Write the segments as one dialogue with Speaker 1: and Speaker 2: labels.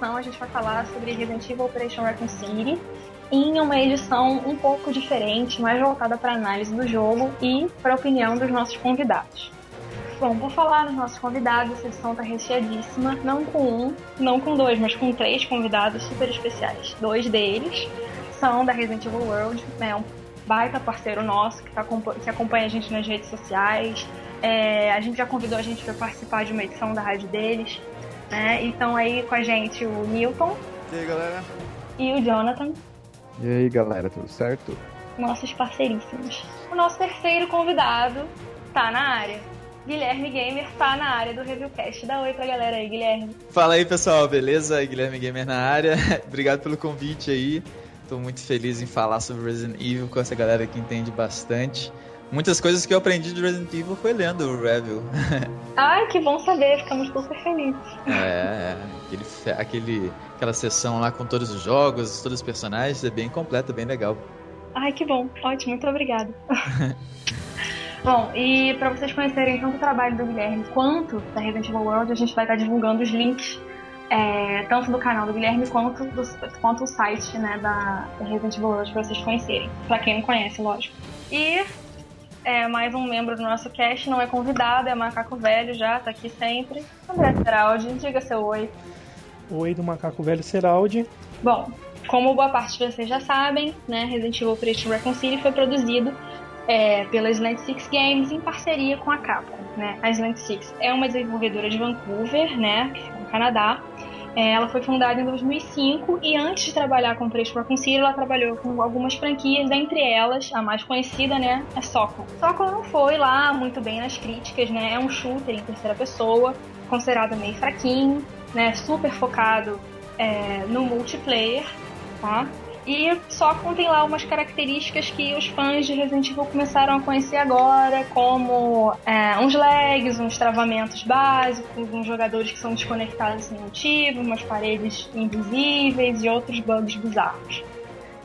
Speaker 1: edição a gente vai falar sobre Resident Evil Operation Raccoon City em uma edição um pouco diferente, mais voltada para análise do jogo e para a opinião dos nossos convidados. Bom, por falar nos nossos convidados, essa edição está recheadíssima, não com um, não com dois, mas com três convidados super especiais. Dois deles são da Resident Evil World, né, um baita parceiro nosso que, tá, que acompanha a gente nas redes sociais. É, a gente já convidou a gente para participar de uma edição da rádio deles. Né? E estão aí com a gente o Newton.
Speaker 2: E aí, galera?
Speaker 1: E o Jonathan.
Speaker 3: E aí, galera, tudo certo?
Speaker 1: Nossos parceiríssimos. O nosso terceiro convidado tá na área. Guilherme Gamer tá na área do Reviewcast. Dá oi pra galera aí, Guilherme.
Speaker 2: Fala aí, pessoal, beleza? Guilherme Gamer na área. Obrigado pelo convite aí. Tô muito feliz em falar sobre Resident Evil com essa galera que entende bastante. Muitas coisas que eu aprendi de Resident Evil foi lendo o review.
Speaker 1: Ai, que bom saber, ficamos super felizes.
Speaker 2: É, aquele, aquele, aquela sessão lá com todos os jogos, todos os personagens, é bem completa, bem legal.
Speaker 1: Ai, que bom, ótimo, muito obrigada. Bom, e para vocês conhecerem tanto o trabalho do Guilherme quanto da Resident Evil World, a gente vai estar divulgando os links é, tanto do canal do Guilherme quanto, do, quanto o site né, da, Resident Evil World para vocês conhecerem. Para quem não conhece, lógico. E é, mais um membro do nosso cast, não é convidado, é Macaco Velho já, tá aqui sempre. André Seraldi, diga seu oi.
Speaker 4: Oi do Macaco Velho Seraldi.
Speaker 1: Bom, como boa parte de vocês já sabem, né, Resident Evil Operation Reconcile foi produzido é, pela Slant Six Games em parceria com a Capcom. Né? A Slant Six é uma desenvolvedora de Vancouver, né, no Canadá, ela foi fundada em 2005 e antes de trabalhar com Três por Concílio, ela trabalhou com algumas franquias, entre elas, a mais conhecida, né, é Socon. Socon não foi lá muito bem nas críticas, né, é um shooter em terceira pessoa, considerado meio fraquinho, né, super focado é, no multiplayer, tá? E só contém lá umas características que os fãs de Resident Evil começaram a conhecer agora, como é, uns lags, uns travamentos básicos, uns jogadores que são desconectados sem motivo, umas paredes invisíveis e outros bugs bizarros.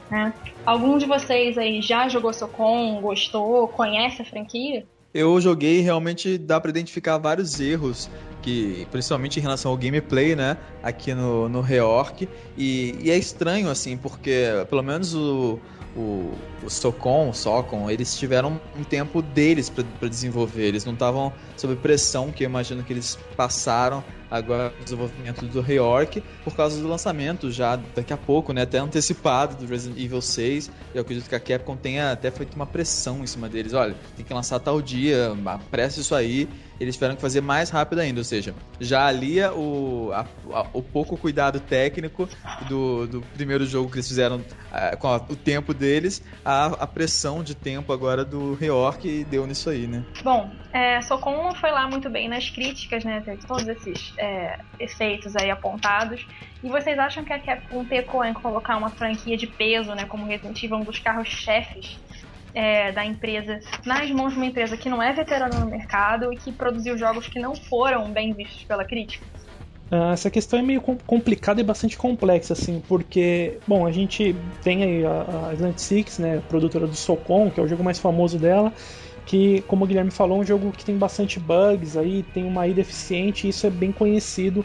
Speaker 1: Né? Algum de vocês aí já jogou Socom, gostou, conhece a franquia?
Speaker 2: Eu joguei realmente dá para identificar vários erros que principalmente em relação ao gameplay, né, aqui no, no Reorc, e, e é estranho, assim, porque pelo menos o, o, o Socom, o Socom, eles tiveram um tempo deles para desenvolver, eles não estavam sob pressão que eu imagino que eles passaram agora no desenvolvimento do Reorc por causa do lançamento já daqui a pouco, né, até antecipado do Resident Evil 6. Eu acredito que a Capcom tenha até feito uma pressão em cima deles. Olha, tem que lançar tal dia, apresse isso aí eles tiveram que fazer mais rápido ainda, ou seja, já alia o, a, a, o pouco cuidado técnico do, do primeiro jogo que eles fizeram uh, com a, o tempo deles, a, a pressão de tempo agora do Reorc deu nisso aí, né?
Speaker 1: Bom, é, Socom não foi lá muito bem nas críticas, né? Tem todos esses é, efeitos aí apontados. E vocês acham que a Capcom pecou em colocar uma franquia de peso, né? Como Resident Evil, um dos carros-chefes é, da empresa nas mãos de uma empresa que não é veterana no mercado e que produziu jogos que não foram bem vistos pela crítica?
Speaker 4: Uh, essa questão é meio complicada e bastante complexa, assim, porque, bom, a gente tem aí a, a Atlantic Six, né, produtora do Socom, que é o jogo mais famoso dela, que, como o Guilherme falou, é um jogo que tem bastante bugs aí, tem uma ida eficiente, isso é bem conhecido,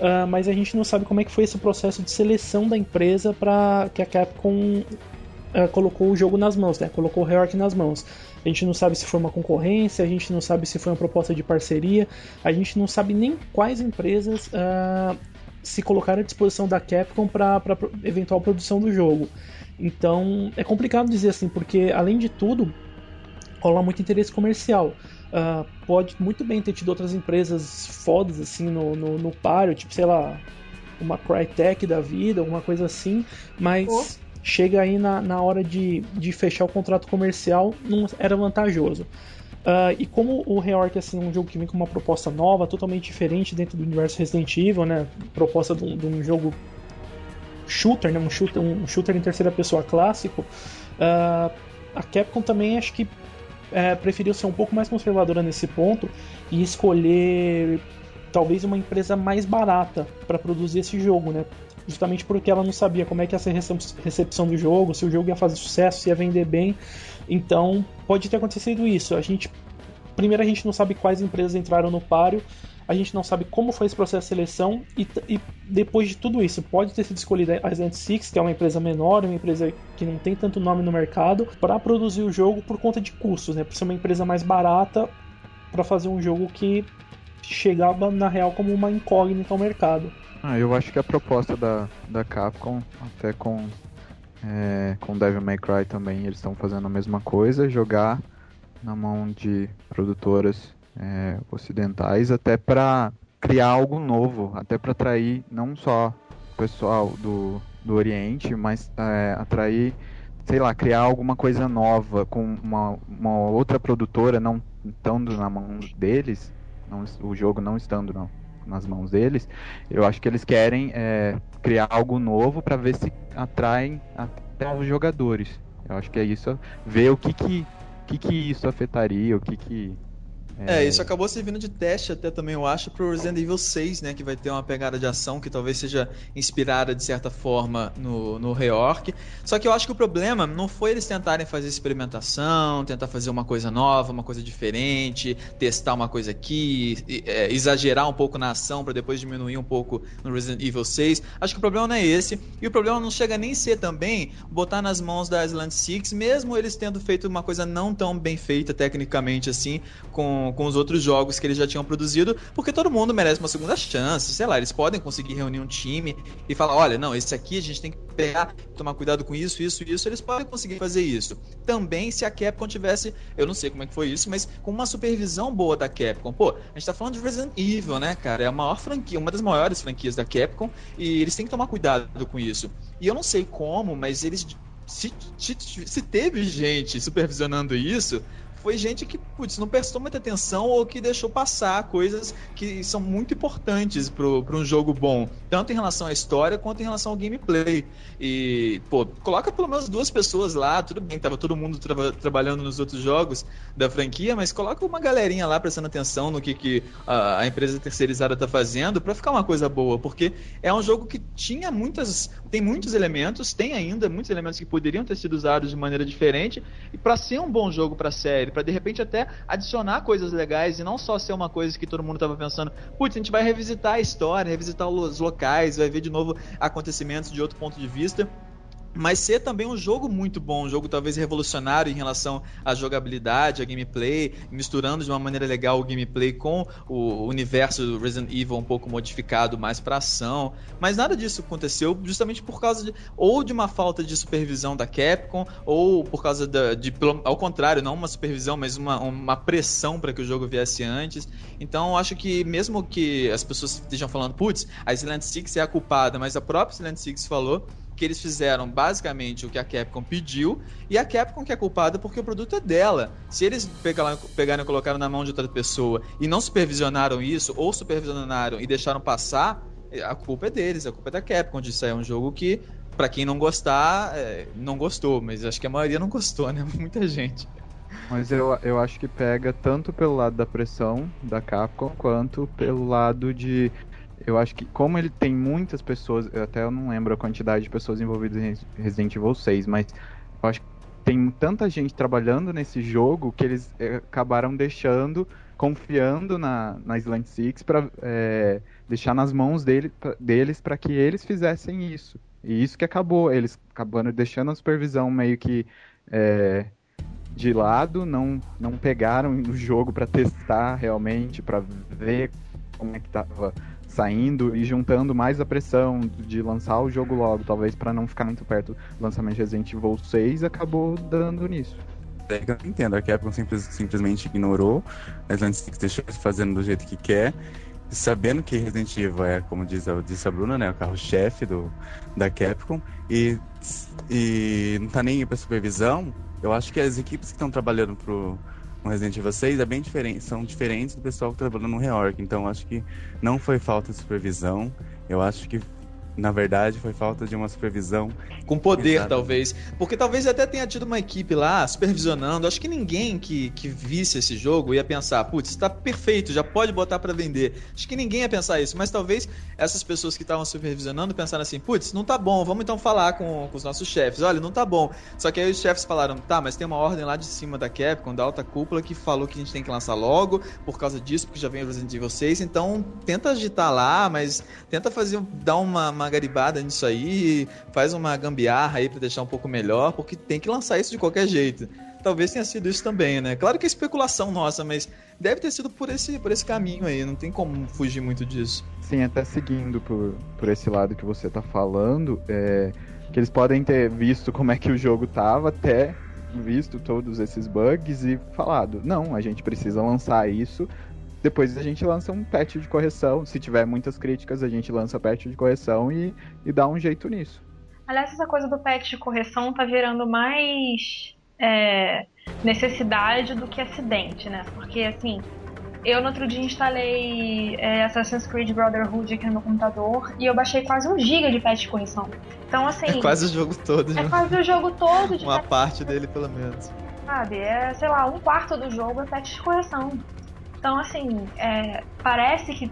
Speaker 4: uh, mas a gente não sabe como é que foi esse processo de seleção da empresa para que a Capcom uh, colocou o jogo nas mãos, né? Colocou o Reorg nas mãos. A gente não sabe se foi uma concorrência, a gente não sabe se foi uma proposta de parceria, a gente não sabe nem quais empresas uh, se colocaram à disposição da Capcom para eventual produção do jogo. Então é complicado dizer assim, porque além de tudo, rola muito interesse comercial. Uh, pode muito bem ter tido outras empresas fodas assim no, no, no páreo, tipo, sei lá, uma Crytek da vida, alguma coisa assim, mas. Oh chega aí na, na hora de, de fechar o contrato comercial, não era vantajoso. Uh, e como o Reorg assim, é um jogo que vem com uma proposta nova, totalmente diferente dentro do universo Resident Evil, né? Proposta de um, de um jogo shooter, né? um, shooter, um shooter em terceira pessoa clássico, uh, a Capcom também acho que é, preferiu ser um pouco mais conservadora nesse ponto e escolher talvez uma empresa mais barata para produzir esse jogo, né? justamente porque ela não sabia como é que ia ser a recepção do jogo, se o jogo ia fazer sucesso, se ia vender bem. Então, pode ter acontecido isso. A gente primeiro a gente não sabe quais empresas entraram no páreo. A gente não sabe como foi esse processo de seleção e, e depois de tudo isso, pode ter sido escolhida a Island Six, que é uma empresa menor, uma empresa que não tem tanto nome no mercado, para produzir o jogo por conta de custos, né? Por ser uma empresa mais barata para fazer um jogo que chegava na real como uma incógnita ao mercado.
Speaker 3: Ah, eu acho que a proposta da, da Capcom, até com é, com Devil May Cry também, eles estão fazendo a mesma coisa, jogar na mão de produtoras é, ocidentais, até para criar algo novo, até para atrair não só o pessoal do, do Oriente, mas é, atrair, sei lá, criar alguma coisa nova com uma, uma outra produtora não estando na mão deles, não, o jogo não estando não, nas mãos deles, eu acho que eles querem é, criar algo novo para ver se atraem até os jogadores. Eu acho que é isso, ver o que que, que, que isso afetaria, o que que
Speaker 2: é... é, isso acabou servindo de teste até também, eu acho, pro Resident Evil 6, né? Que vai ter uma pegada de ação que talvez seja inspirada de certa forma no, no Reorc. Só que eu acho que o problema não foi eles tentarem fazer experimentação, tentar fazer uma coisa nova, uma coisa diferente, testar uma coisa aqui, é, exagerar um pouco na ação para depois diminuir um pouco no Resident Evil 6. Acho que o problema não é esse. E o problema não chega nem ser também botar nas mãos da Island Six, mesmo eles tendo feito uma coisa não tão bem feita tecnicamente assim, com com, os outros jogos que eles já tinham produzido, porque todo mundo merece uma segunda chance, sei lá, eles podem conseguir reunir um time e falar, olha, não, esse aqui a gente tem que pegar, tomar cuidado com isso, isso, isso, eles podem conseguir fazer isso. Também se a Capcom tivesse, eu não sei como é que foi isso, mas com uma supervisão boa da Capcom. Pô, a gente tá falando de Resident Evil, né, cara? É a maior franquia, uma das maiores franquias da Capcom, e eles têm que tomar cuidado com isso. E eu não sei como, mas eles se, se, se, teve gente supervisionando isso, foi gente que, putz, não prestou muita atenção ou que deixou passar coisas que são muito importantes para um jogo bom, tanto em relação à história quanto em relação ao gameplay. E, pô, coloca pelo menos duas pessoas lá, tudo bem, tava todo mundo tra trabalhando nos outros jogos da franquia, mas coloca uma galerinha lá prestando atenção no que, que a, a empresa terceirizada tá fazendo para ficar uma coisa boa, porque é um jogo que tinha muitas, tem muitos elementos, tem ainda muitos elementos que poderiam ter sido usados de maneira diferente, e para ser um bom jogo para série série, para de repente até adicionar coisas legais e não só ser uma coisa que todo mundo tava pensando, putz, a gente vai revisitar a história, revisitar os locais, vai ver de novo acontecimentos de outro ponto de vista mas ser também um jogo muito bom, um jogo talvez revolucionário em relação à jogabilidade, à gameplay, misturando de uma maneira legal o gameplay com o universo do Resident Evil um pouco modificado mais para ação. Mas nada disso aconteceu justamente por causa de ou de uma falta de supervisão da Capcom ou por causa da, de ao contrário, não uma supervisão, mas uma, uma pressão para que o jogo viesse antes. Então, acho que mesmo que as pessoas estejam falando, putz, a Silent Six é a culpada, mas a própria Silent Six falou que eles fizeram basicamente o que a Capcom pediu, e a Capcom que é culpada porque o produto é dela. Se eles pegaram, e colocaram na mão de outra pessoa e não supervisionaram isso, ou supervisionaram e deixaram passar, a culpa é deles, a culpa é da Capcom de sair um jogo que, para quem não gostar, é, não gostou, mas acho que a maioria não gostou, né? Muita gente.
Speaker 3: Mas eu, eu acho que pega tanto pelo lado da pressão da Capcom quanto pelo lado de eu acho que como ele tem muitas pessoas, eu até eu não lembro a quantidade de pessoas envolvidas em Resident Evil 6, mas eu acho que tem tanta gente trabalhando nesse jogo que eles é, acabaram deixando, confiando na, na Slant Six para é, deixar nas mãos dele, pra, deles para que eles fizessem isso. E isso que acabou, eles acabaram deixando a supervisão meio que é, de lado, não, não pegaram o jogo para testar realmente, para ver como é que tava saindo e juntando mais a pressão de lançar o jogo logo, talvez para não ficar muito perto do lançamento de Resident Evil 6, acabou dando nisso.
Speaker 5: É eu entendo, a Capcom simples, simplesmente ignorou, a Slant Six deixou fazendo do jeito que quer, sabendo que Resident Evil é, como diz a, disse a Bruna, né, o carro-chefe da Capcom, e, e não tá nem aí pra supervisão, eu acho que as equipes que estão trabalhando pro no Resident Evil 6 é bem diferente, são diferentes do pessoal que trabalhando no Reorg. Então acho que não foi falta de supervisão. Eu acho que na verdade, foi falta de uma supervisão.
Speaker 2: Com poder, Exato. talvez. Porque talvez até tenha tido uma equipe lá supervisionando. Acho que ninguém que, que visse esse jogo ia pensar, putz, está perfeito, já pode botar para vender. Acho que ninguém ia pensar isso. Mas talvez essas pessoas que estavam supervisionando pensaram assim, putz, não tá bom, vamos então falar com, com os nossos chefes. Olha, não tá bom. Só que aí os chefes falaram, tá, mas tem uma ordem lá de cima da Capcom, da alta cúpula, que falou que a gente tem que lançar logo, por causa disso, porque já vem o Resident Evil 6. Então, tenta agitar lá, mas tenta fazer, dar uma, uma garibada nisso aí, faz uma gambiarra aí para deixar um pouco melhor, porque tem que lançar isso de qualquer jeito. Talvez tenha sido isso também, né? Claro que é especulação nossa, mas deve ter sido por esse, por esse caminho aí, não tem como fugir muito disso.
Speaker 3: Sim, até seguindo por, por esse lado que você tá falando, é, que eles podem ter visto como é que o jogo tava até visto todos esses bugs e falado, não, a gente precisa lançar isso depois a gente lança um patch de correção. Se tiver muitas críticas, a gente lança patch de correção e, e dá um jeito nisso.
Speaker 1: Aliás, essa coisa do patch de correção tá virando mais é, necessidade do que acidente, né? Porque assim, eu no outro dia instalei é, Assassin's Creed Brotherhood aqui no meu computador e eu baixei quase um giga de patch de correção. Então, assim.
Speaker 2: É quase o jogo todo,
Speaker 1: É né? quase o jogo todo de
Speaker 2: Uma parte dele, pelo menos.
Speaker 1: Sabe? É, sei lá, um quarto do jogo é patch de correção. Então, assim, é, parece que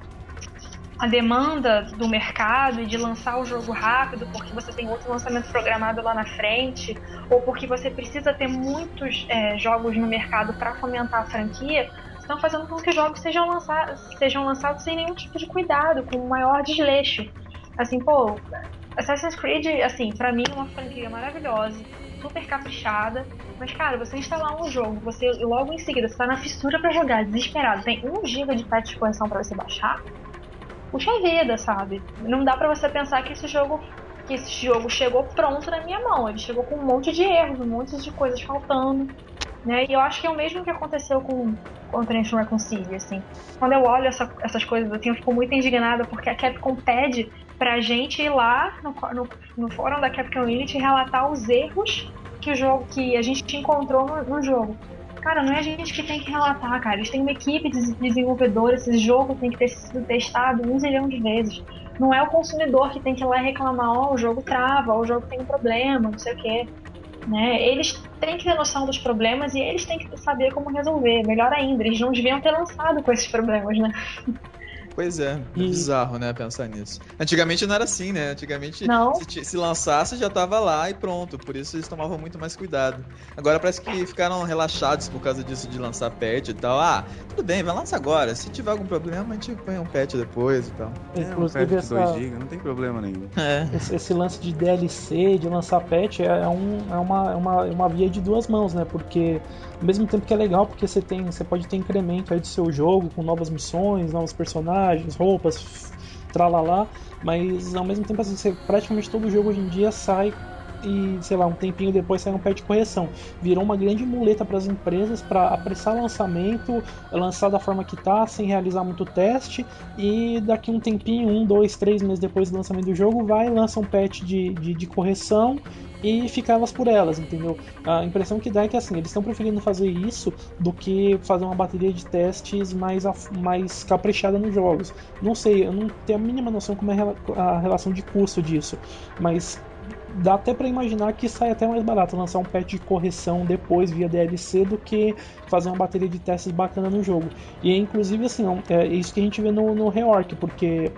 Speaker 1: a demanda do mercado e de lançar o jogo rápido porque você tem outro lançamento programado lá na frente ou porque você precisa ter muitos é, jogos no mercado para fomentar a franquia estão fazendo com que os jogos sejam lançados, sejam lançados sem nenhum tipo de cuidado, com o maior desleixo. Assim, pô, Assassin's Creed, assim, para mim é uma franquia maravilhosa super caprichada. Mas, cara, você instalar um jogo, você logo em seguida, você tá na fissura para jogar, desesperado, tem 1 GB de patch de correção para você baixar, puxa vida, sabe? Não dá para você pensar que esse jogo que esse jogo chegou pronto na minha mão. Ele chegou com um monte de erros, um monte de coisas faltando. Né? E eu acho que é o mesmo que aconteceu com, com o Transform Reconcilia, assim. Quando eu olho essa, essas coisas, assim, eu fico muito indignada porque a Capcom pede pra gente ir lá no, no, no fórum da Capcom Unity relatar os erros que o jogo que a gente encontrou no, no, jogo. Cara, não é a gente que tem que relatar, cara. Eles têm uma equipe de desenvolvedores, esse jogo tem que ter sido testado um zilhão de vezes. Não é o consumidor que tem que ir lá reclamar, ó, oh, o jogo trava, ó, o jogo tem um problema, não sei o quê. Né? Eles têm que ter noção dos problemas e eles têm que saber como resolver. Melhor ainda, eles não deviam ter lançado com esses problemas, né?
Speaker 2: Pois é, é e... bizarro, né, pensar nisso. Antigamente não era assim, né? Antigamente,
Speaker 1: não.
Speaker 2: Se, se, lançasse, já tava lá e pronto. Por isso eles tomavam muito mais cuidado. Agora parece que ficaram relaxados por causa disso de lançar patch e tal. Ah, tudo bem, vai lançar agora. Se tiver algum problema, a gente põe um patch depois e tal.
Speaker 5: É, Inclusive, um patch essa... 2 GB, não tem problema nenhum.
Speaker 4: É. Esse, esse, lance de DLC, de lançar patch, é, é, um, é uma, é uma, é uma via de duas mãos, né? Porque ao mesmo tempo que é legal, porque você tem, você pode ter incremento aí do seu jogo com novas missões, novos personagens, roupas, tralalá, mas ao mesmo tempo assim, você, praticamente todo jogo hoje em dia sai e, sei lá, um tempinho depois sai um patch de correção. Virou uma grande muleta para as empresas para apressar o lançamento, lançar da forma que tá, sem realizar muito teste, e daqui um tempinho, um, dois, três meses depois do lançamento do jogo, vai lança um patch de, de, de correção e ficar elas por elas, entendeu? A impressão que dá é que assim, eles estão preferindo fazer isso do que fazer uma bateria de testes mais, mais caprichada nos jogos. Não sei, eu não tenho a mínima noção como é a relação de custo disso, mas dá até para imaginar que sai até mais barato lançar um patch de correção depois via DLC do que fazer uma bateria de testes bacana no jogo. E inclusive assim, é isso que a gente vê no, no rework, porque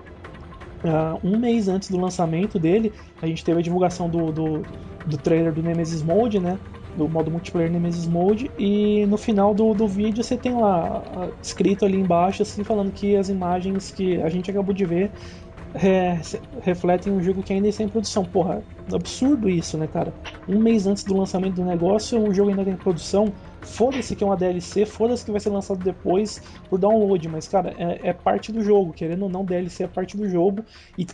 Speaker 4: uh, um mês antes do lançamento dele, a gente teve a divulgação do, do, do trailer do Nemesis Mode, né? Do modo multiplayer Nemesis Mode, e no final do, do vídeo você tem lá uh, escrito ali embaixo, assim, falando que as imagens que a gente acabou de ver é, refletem um jogo que ainda está em produção. Porra, absurdo isso, né, cara? Um mês antes do lançamento do negócio, um jogo ainda está em produção. Foda-se que é uma DLC, foda-se que vai ser lançado depois por download, mas, cara, é, é, parte do jogo. Querendo ou não, DLC é parte do jogo. E,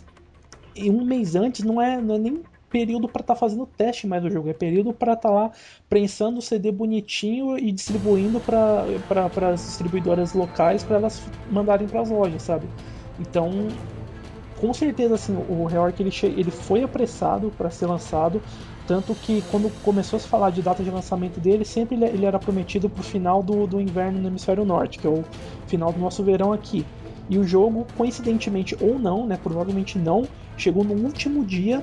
Speaker 4: e um mês antes não é, não é nem período para estar tá fazendo teste mais do jogo, é período para estar tá lá prensando o CD bonitinho e distribuindo para as distribuidoras locais para elas mandarem para as lojas, sabe? Então com certeza assim, o Rework ele, ele foi apressado para ser lançado, tanto que quando começou a se falar de data de lançamento dele, sempre ele, era prometido para o final do, do inverno no hemisfério norte, que é o final do nosso verão aqui. E o jogo, coincidentemente ou não, né, provavelmente não, chegou no último dia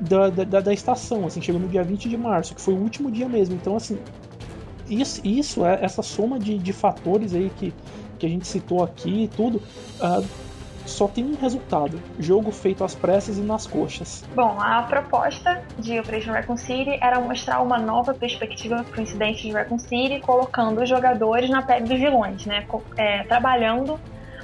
Speaker 4: da, da, da, estação, assim, chegou no dia 20 de março, que foi o último dia mesmo. Então, assim, isso, isso é essa soma de, de fatores aí que, que a gente citou aqui e tudo, uh, só tem um resultado: jogo feito às pressas e nas coxas.
Speaker 1: Bom, a proposta de Operation Raccoon City era mostrar uma nova perspectiva para o incidente de Raccoon City, colocando os jogadores na pele dos vilões, né? É, trabalhando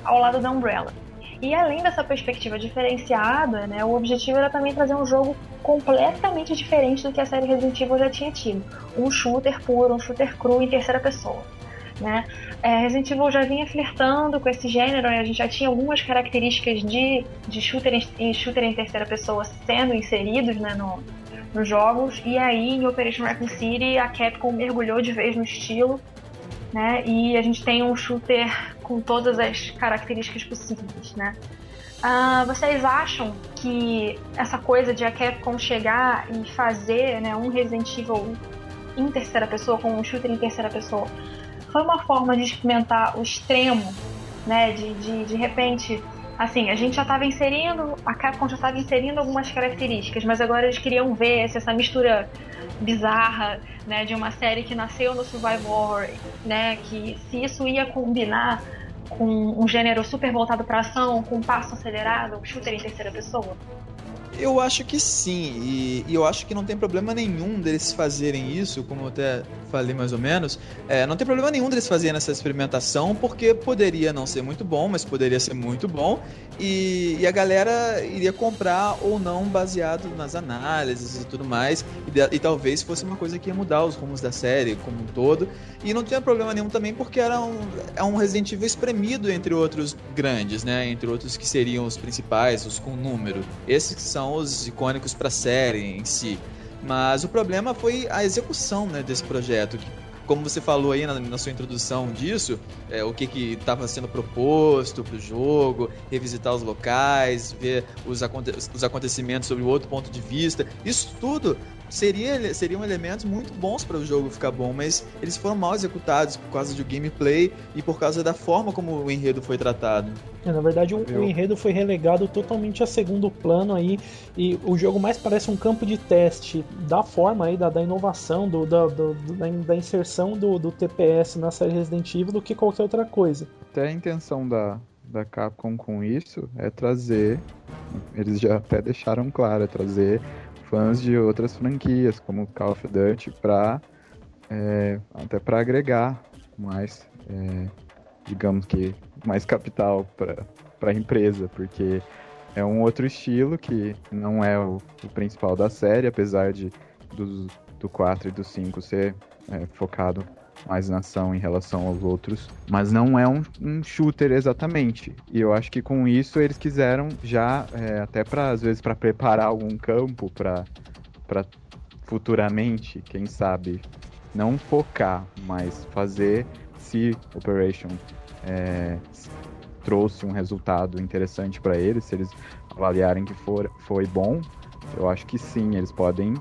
Speaker 1: ao lado da Umbrella. E além dessa perspectiva diferenciada, né, o objetivo era também trazer um jogo completamente diferente do que a série Resident Evil já tinha tido. Um shooter puro, um shooter cru em terceira pessoa. Né? É, Resident Evil já vinha flertando com esse gênero, e a gente já tinha algumas características de, de shooter, em, shooter em terceira pessoa sendo inseridos né, no, nos jogos, e aí em Operation Raccoon City a Capcom mergulhou de vez no estilo, né, e a gente tem um shooter com todas as características possíveis. Né. Uh, vocês acham que essa coisa de a Capcom chegar e fazer né, um Resident Evil em terceira pessoa, com um shooter em terceira pessoa, foi uma forma de experimentar o extremo, né? De, de, de repente, assim, a gente já estava inserindo, a Capcom já estava inserindo algumas características, mas agora eles queriam ver se essa mistura bizarra, né, de uma série que nasceu no survival horror, né, que se isso ia combinar com um gênero super voltado para ação, com um passo acelerado, um shooter em terceira pessoa.
Speaker 2: Eu acho que sim, e, e, eu acho que não tem problema nenhum deles fazerem isso, como eu até falei mais ou menos. É, não tem problema nenhum deles fazerem essa experimentação, porque poderia não ser muito bom, mas poderia ser muito bom, e, e a galera iria comprar ou não baseado nas análises e tudo mais, e, e, talvez fosse uma coisa que ia mudar os rumos da série como um todo. E não tinha problema nenhum também, porque era um, é um Resident Evil espremido entre outros grandes, né? Entre outros que seriam os principais, os com número. Esses que são são os icônicos para a série em si. Mas o problema foi a execução né, desse projeto. Como você falou aí na, na sua introdução disso, é, o que estava sendo proposto para o jogo, revisitar os locais, ver os, aconte os acontecimentos sobre outro ponto de vista, isso tudo seria, seriam elementos muito bons para o jogo ficar bom, mas eles foram mal executados por causa do gameplay e por causa da forma como o enredo foi tratado.
Speaker 4: É, na verdade, o, o, enredo foi relegado totalmente a segundo plano aí e o jogo mais parece um campo de teste da forma aí da, da inovação, do, da, do, da, da, inserção do, do TPS na série Resident Evil do que qualquer outra coisa.
Speaker 3: Até a intenção da, da Capcom com isso é trazer, eles já até deixaram claro, é trazer fãs de outras franquias, como Call of Duty, para é, até para agregar mais, é, digamos que, mais capital para a empresa, porque é um outro estilo que não é o, o principal da série, apesar de do, do 4 e do 5 ser é, focado mais na ação em relação aos outros, mas não é um, um shooter exatamente. E eu acho que com isso eles quiseram já, é, até para às vezes para preparar algum campo para para futuramente, quem sabe, não focar, mas fazer se Operation é, trouxe um resultado interessante para eles, se eles avaliarem que for, foi bom, eu acho que sim, eles podem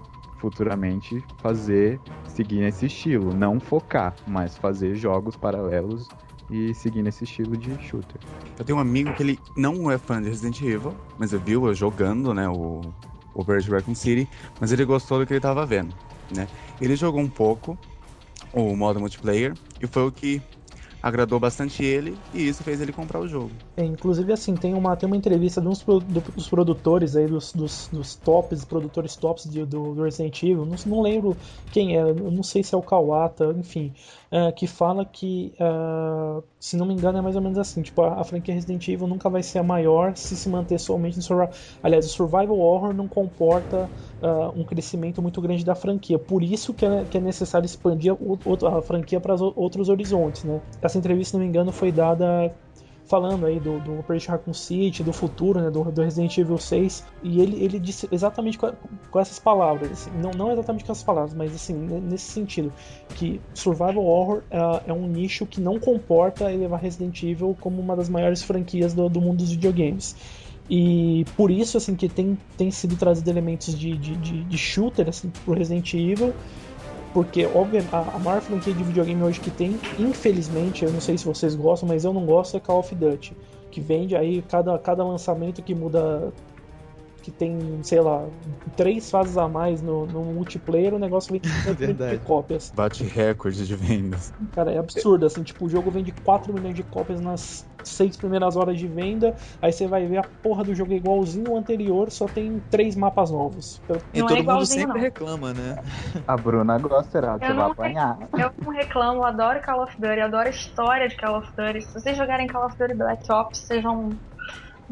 Speaker 3: futuramente fazer, seguir nesse estilo. Não focar, mas fazer jogos paralelos e seguir nesse estilo de shooter.
Speaker 5: Eu tenho um amigo que ele não é fã de Resident Evil, mas eu vi eu jogando, né, o, o Bird Raccoon City, mas ele gostou do que ele estava vendo, né? Ele jogou um pouco o modo multiplayer e foi o que agradou bastante ele e isso fez ele comprar o jogo.
Speaker 4: É, inclusive, assim, tem uma, tem uma entrevista de uns dos produtores aí, dos, dos, dos tops, produtores tops de, do, do Resident Evil, não, não lembro quem é, não sei se é o Kawata, enfim, uh, que fala que, uh, se não me engano, é mais ou menos assim, tipo, a, a, franquia Resident Evil nunca vai ser a maior se se manter somente no survival. Aliás, o survival horror não comporta uh, um crescimento muito grande da franquia, por isso que é, que é necessário expandir a, a franquia para outros horizontes, né? Essa entrevista, se não me engano, foi dada falando aí do, do Operation Raccoon City, do futuro, né, do, do, Resident Evil 6, e ele, ele disse exatamente com, com essas palavras, assim, não, não exatamente com essas palavras, mas assim, nesse sentido, que Survival Horror uh, é um nicho que não comporta elevar Resident Evil como uma das maiores franquias do, do mundo dos videogames. E por isso, assim, que tem, tem sido trazido elementos de, de, de, de shooter, assim, pro Resident Evil, porque, obviamente, a, maior franquia de videogame hoje que tem, infelizmente, eu não sei se vocês gostam, mas eu não gosto, é Call of Duty. que vende aí cada, cada lançamento que muda que tem, sei lá, três fases a mais no, no multiplayer, o negócio vem
Speaker 2: Verdade.
Speaker 4: de cópias.
Speaker 5: Bate recorde de vendas.
Speaker 4: Cara, é absurdo, assim, tipo, o jogo vende 4 milhões de cópias nas seis primeiras horas de venda, aí você vai ver a porra do jogo é igualzinho ao anterior, só tem três mapas novos. Então,
Speaker 2: E
Speaker 1: Não é
Speaker 2: todo mundo
Speaker 1: igualzinho,
Speaker 2: sempre
Speaker 1: não.
Speaker 2: reclama, né?
Speaker 3: A Bruna gosta, Heraldo,
Speaker 1: Eu
Speaker 3: você vai apanhar.
Speaker 1: Eu não reclamo, eu adoro Call of Duty, adoro a história de Call of Duty. Se vocês jogarem Call of Duty Black Ops, vocês vão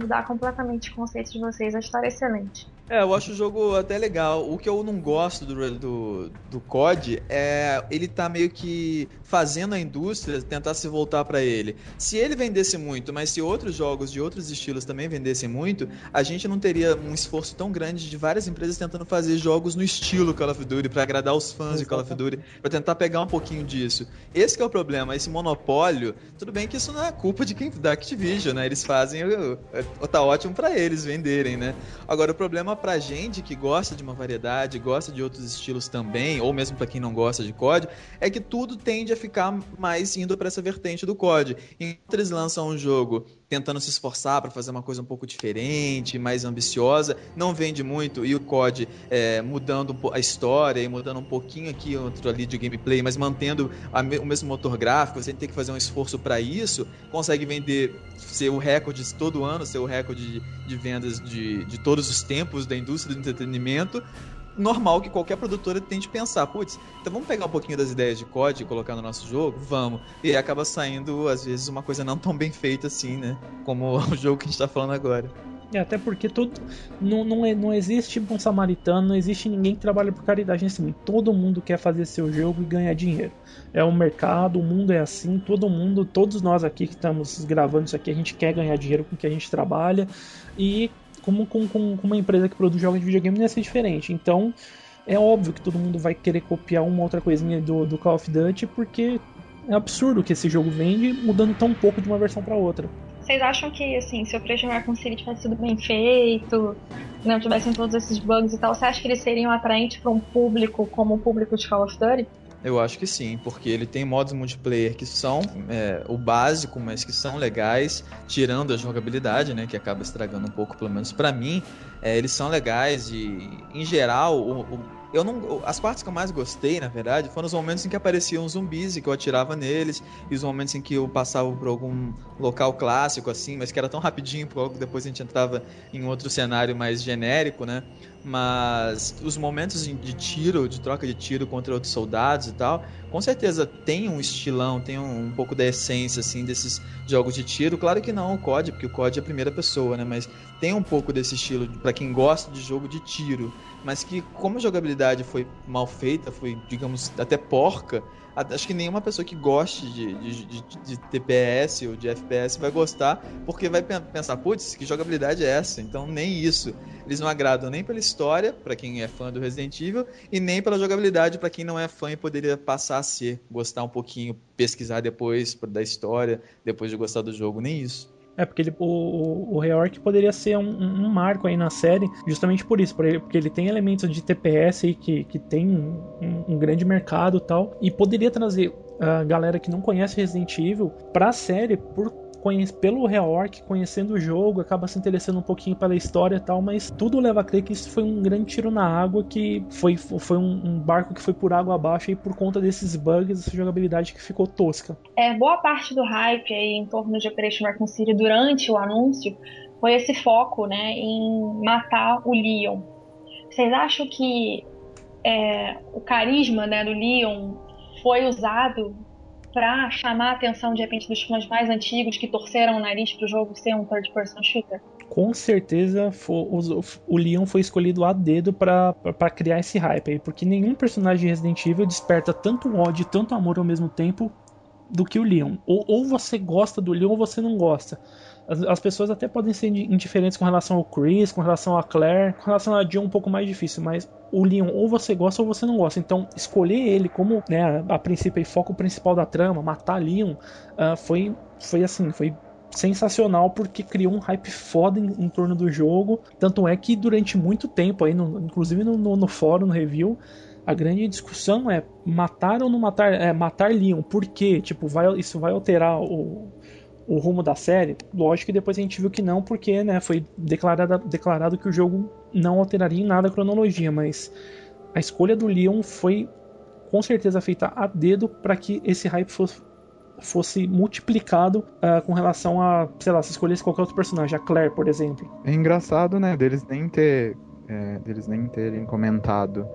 Speaker 1: mudar completamente o conceito de vocês. A história é excelente.
Speaker 2: É, eu acho o jogo até legal. O que eu não gosto do, do, do COD é ele tá meio que fazendo a indústria tentar se voltar pra ele. Se ele vendesse muito, mas se outros jogos de outros estilos também vendessem muito, a gente não teria um esforço tão grande de várias empresas tentando fazer jogos no estilo Call of Duty pra agradar os fãs de Call of Duty, pra tentar pegar um pouquinho disso. Esse que é o problema, esse monopólio. Tudo bem que isso não é culpa de quem da Activision, né? Eles fazem, tá ótimo pra eles venderem, né? Agora o problema pra gente que gosta de uma variedade, gosta de outros estilos também, ou mesmo pra quem não gosta de COD, é que tudo tende a ficar mais indo pra essa vertente do COD. Enquanto eles lançam um jogo tentando se esforçar pra fazer uma coisa um pouco diferente, mais ambiciosa, não vende muito e o COD é, mudando a história e mudando um pouquinho aqui outro ali de gameplay, mas mantendo a o mesmo motor gráfico, sem ter que fazer um esforço pra isso, consegue vender ser o recorde todo ano, ser o recorde de, de vendas de, de todos os tempos da indústria do entretenimento. Normal que qualquer produtora tente pensar, putz, então vamos pegar um pouquinho das ideias de COD e colocar no nosso jogo? Vamos. E acaba saindo, às vezes, uma coisa não tão bem feita assim, né? Como o jogo que a gente tá falando agora.
Speaker 4: É, até porque todo, não, não, é, não existe bom samaritano, não existe ninguém que trabalha por caridade mundo. Todo mundo quer fazer seu jogo e ganhar dinheiro. É o mercado, o mundo é assim, todo mundo, todos nós aqui que estamos gravando isso aqui, a gente quer ganhar dinheiro com o que a gente trabalha. E como com, com, com uma empresa que produz jogos de videogame não ia ser diferente. Então é óbvio que todo mundo vai querer copiar uma outra coisinha do, do Call of Duty, porque é absurdo que esse jogo vende mudando tão pouco de uma versão para outra.
Speaker 1: Vocês acham que, assim, se o Operation Raccoon City tivesse sido bem feito, não tivessem todos esses bugs e tal, você acha que eles seriam atraentes para um público como o público de Call of Duty?
Speaker 2: Eu acho que sim, porque ele tem modos multiplayer que são é, o básico, mas que são legais, tirando a jogabilidade, né, que acaba estragando um pouco, pelo menos pra mim. É, eles são legais e, em geral, o, o- eu não, as partes que eu mais gostei, na verdade, foram os momentos em que apareciam zumbis e que eu atirava neles, e os momentos em que eu passava por algum local clássico, assim, mas que era tão rapidinho, porque logo depois a gente entrava em outro cenário mais genérico, né? Mas os momentos de tiro, de troca de tiro contra outros soldados e tal, com certeza tem um estilão, tem um, um pouco da essência assim desses jogos de tiro. Claro que não o COD, porque o COD é a primeira pessoa, né? Mas tem um pouco desse estilo para quem gosta de jogo de tiro, mas que como a jogabilidade foi mal feita, foi digamos até porca, acho que nenhuma pessoa que goste de, de, de, de TPS ou de FPS vai gostar, porque vai pen- pensar, putz, que jogabilidade é essa? Então nem isso. Eles não agradam nem pela história, pra quem é fã do Resident Evil, e nem pela jogabilidade pra quem não é fã e poderia passar a ser, gostar um pouquinho, pesquisar depois da história, depois de gostar do jogo, nem isso.
Speaker 4: É, porque ele, o, o, o Reorg poderia ser um, um- um marco aí na série, justamente por isso, por ele- porque ele tem elementos de TPS aí que, que tem um, um grande mercado e tal, e poderia trazer a galera que não conhece Resident Evil pra série por conhe- pelo Reorg, conhecendo o jogo, acaba se interessando um pouquinho pela história e tal, mas tudo leva a crer que isso foi um grande tiro na água, que foi, foi um, um barco que foi por água abaixo aí por conta desses bugs, essa jogabilidade que ficou tosca.
Speaker 1: É, boa parte do hype aí em torno de Operation Raccoon City durante o anúncio foi esse foco, né, em matar o Leon. Vocês acham que é, o carisma, né, do Leon foi usado pra chamar a atenção de repente dos fãs mais antigos que torceram o nariz pro jogo ser um third person shooter?
Speaker 4: com certeza os- o Leon foi escolhido a dedo pra criar esse hype aí, porque nenhum personagem de Resident Evil desperta tanto ódio e tanto amor ao mesmo tempo do que o Leon. Ou, ou você gosta do Leon ou você não gosta. As, as pessoas até podem ser indi- indiferentes com relação ao Chris, com relação a Claire, com relação a Jill um pouco mais difícil, mas o Leon ou você gosta ou você não gosta. Então, escolher ele como, né, a, a princípio, foco principal da trama, matar Leon, ah, foi, foi assim, foi sensacional porque criou um hype foda em, em torno do jogo. Tanto é que durante muito tempo, aí, no- inclusive no, no, no fórum, no review, a grande discussão é matar ou não matar, é, matar Leon. Por quê? Tipo, vai, isso vai alterar o, o rumo da série? Lógico que depois a gente viu que não, porque né, foi declarado, declarado que o jogo não alteraria em nada a cronologia, mas a escolha do Leon foi com certeza feita a dedo para que esse hype fosse, fosse multiplicado uh, com relação a, sei lá, se escolhesse qualquer outro personagem, a Claire, por exemplo.
Speaker 3: É engraçado, né, deles nem ter, é, deles nem terem comentado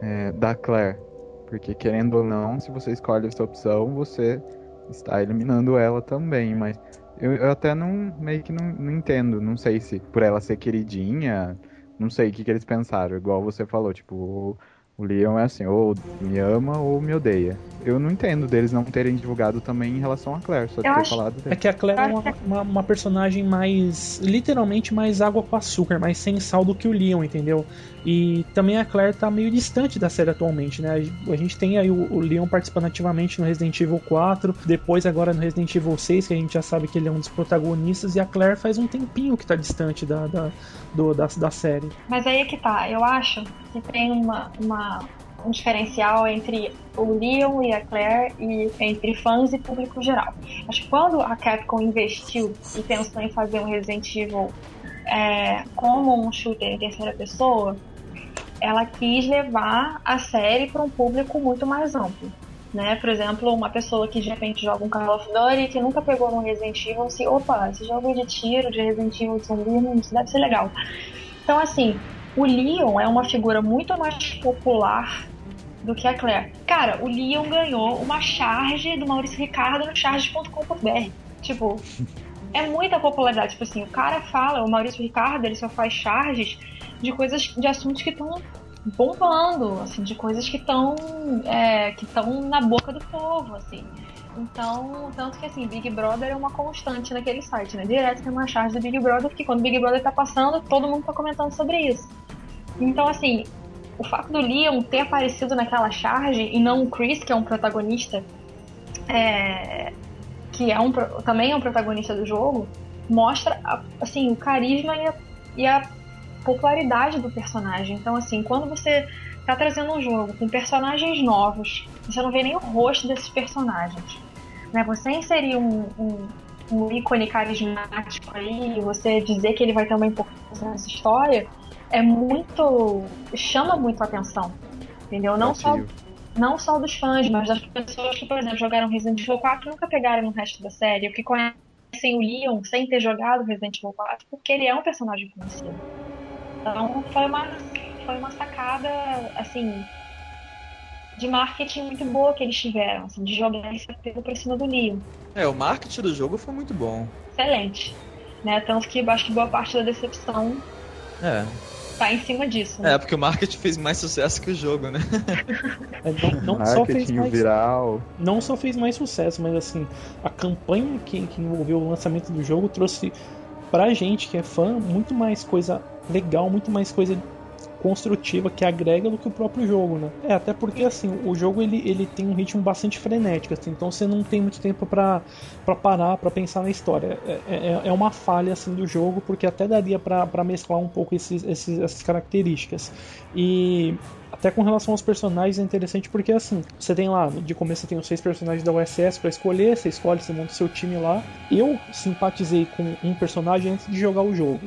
Speaker 3: é, da Claire, porque querendo ou não, se você escolhe essa opção, você está eliminando ela também, mas eu, eu até não meio que não, não, entendo, não sei se por ela ser queridinha, não sei o que, que eles pensaram, igual você falou, tipo, o Leon é assim, ou me ama ou me odeia. Eu não entendo deles não terem divulgado também em relação a Claire, só de ter falado dele.
Speaker 4: É que a Claire é uma, uma, uma, personagem mais. literalmente mais água com açúcar, mais sem sal do que o Leon, entendeu? E também a Claire tá meio distante da série atualmente, né? A gente tem aí o, o Leon participando ativamente no Resident Evil 4, depois agora no Resident Evil 6, que a gente já sabe que ele é um dos protagonistas, e a Claire faz um tempinho que tá distante da, da, do, da, da série.
Speaker 1: Mas aí é que tá, eu acho que tem uma, uma um diferencial entre o Leon e a Claire e entre fãs e público geral. Acho que quando a Capcom investiu e pensou em fazer um Resident Evil é, como um shooter em terceira pessoa, ela quis levar a série para um público muito mais amplo. Né? Por exemplo, uma pessoa que de repente joga um Call of Duty que nunca pegou um Resident Evil, se, opa, esse jogo de tiro, de Resident Evil de zumbi, isso deve ser legal. Então, assim, o Leon é uma figura muito mais popular do que a Claire. Cara, o Leon ganhou uma charge do Maurício Ricardo no charge.com.br. Tipo, é muita popularidade. Tipo assim, o cara fala, o Maurício Ricardo, ele só faz charges de coisas, de assuntos que estão bombando, assim, de coisas que estão é, que estão na boca do povo, assim. Então, tanto que assim, Big Brother é uma constante naquele site, né? Direto tem uma charge do Big Brother, porque quando Big Brother tá passando, todo mundo tá comentando sobre isso. Então, assim, o fato do Leon ter aparecido naquela charge e não o Chris, que é um protagonista, é, que é um, também é um protagonista do jogo, mostra assim o carisma e a, e a popularidade do personagem. Então, assim, quando você tá trazendo um jogo com personagens novos, você não vê nem o rosto desses personagens. Né? Você inserir um, um, um ícone carismático aí, você dizer que ele vai ter uma importância nessa história, é muito. chama muito a atenção. Entendeu? Não só, não só dos fãs, mas das pessoas que, por exemplo, jogaram Resident Evil 4 e nunca pegaram no resto da série, ou que conhecem o Leon sem ter jogado Resident Evil 4, porque ele é um personagem conhecido. Então foi uma, foi uma sacada, assim, de marketing muito boa que eles tiveram, assim, de jogar esse apelo pra cima do Leon.
Speaker 2: É, o marketing do jogo foi muito bom.
Speaker 1: Excelente. Né? Tanto que acho que boa parte da decepção
Speaker 2: é
Speaker 1: tá em cima disso. Né?
Speaker 2: É, porque o marketing fez mais sucesso que o jogo, né?
Speaker 4: É, não, não só fez mais, viral. Não só fez mais sucesso, mas assim, a campanha que, que envolveu o lançamento do jogo trouxe pra gente que é fã muito mais coisa legal, muito mais coisa construtiva que agrega do que o próprio jogo, né? É, até porque assim, o jogo ele, ele tem um ritmo bastante frenético, assim, então você não tem muito tempo para parar, para pensar na história. É, é, é, uma falha assim do jogo, porque até daria para mesclar um pouco esses, esses, essas características. E até com relação aos personagens é interessante porque assim, você tem lá, de começo você tem os seis personagens da USS para escolher, você escolhe, você monta o seu time lá. Eu simpatizei com um personagem antes de jogar o jogo.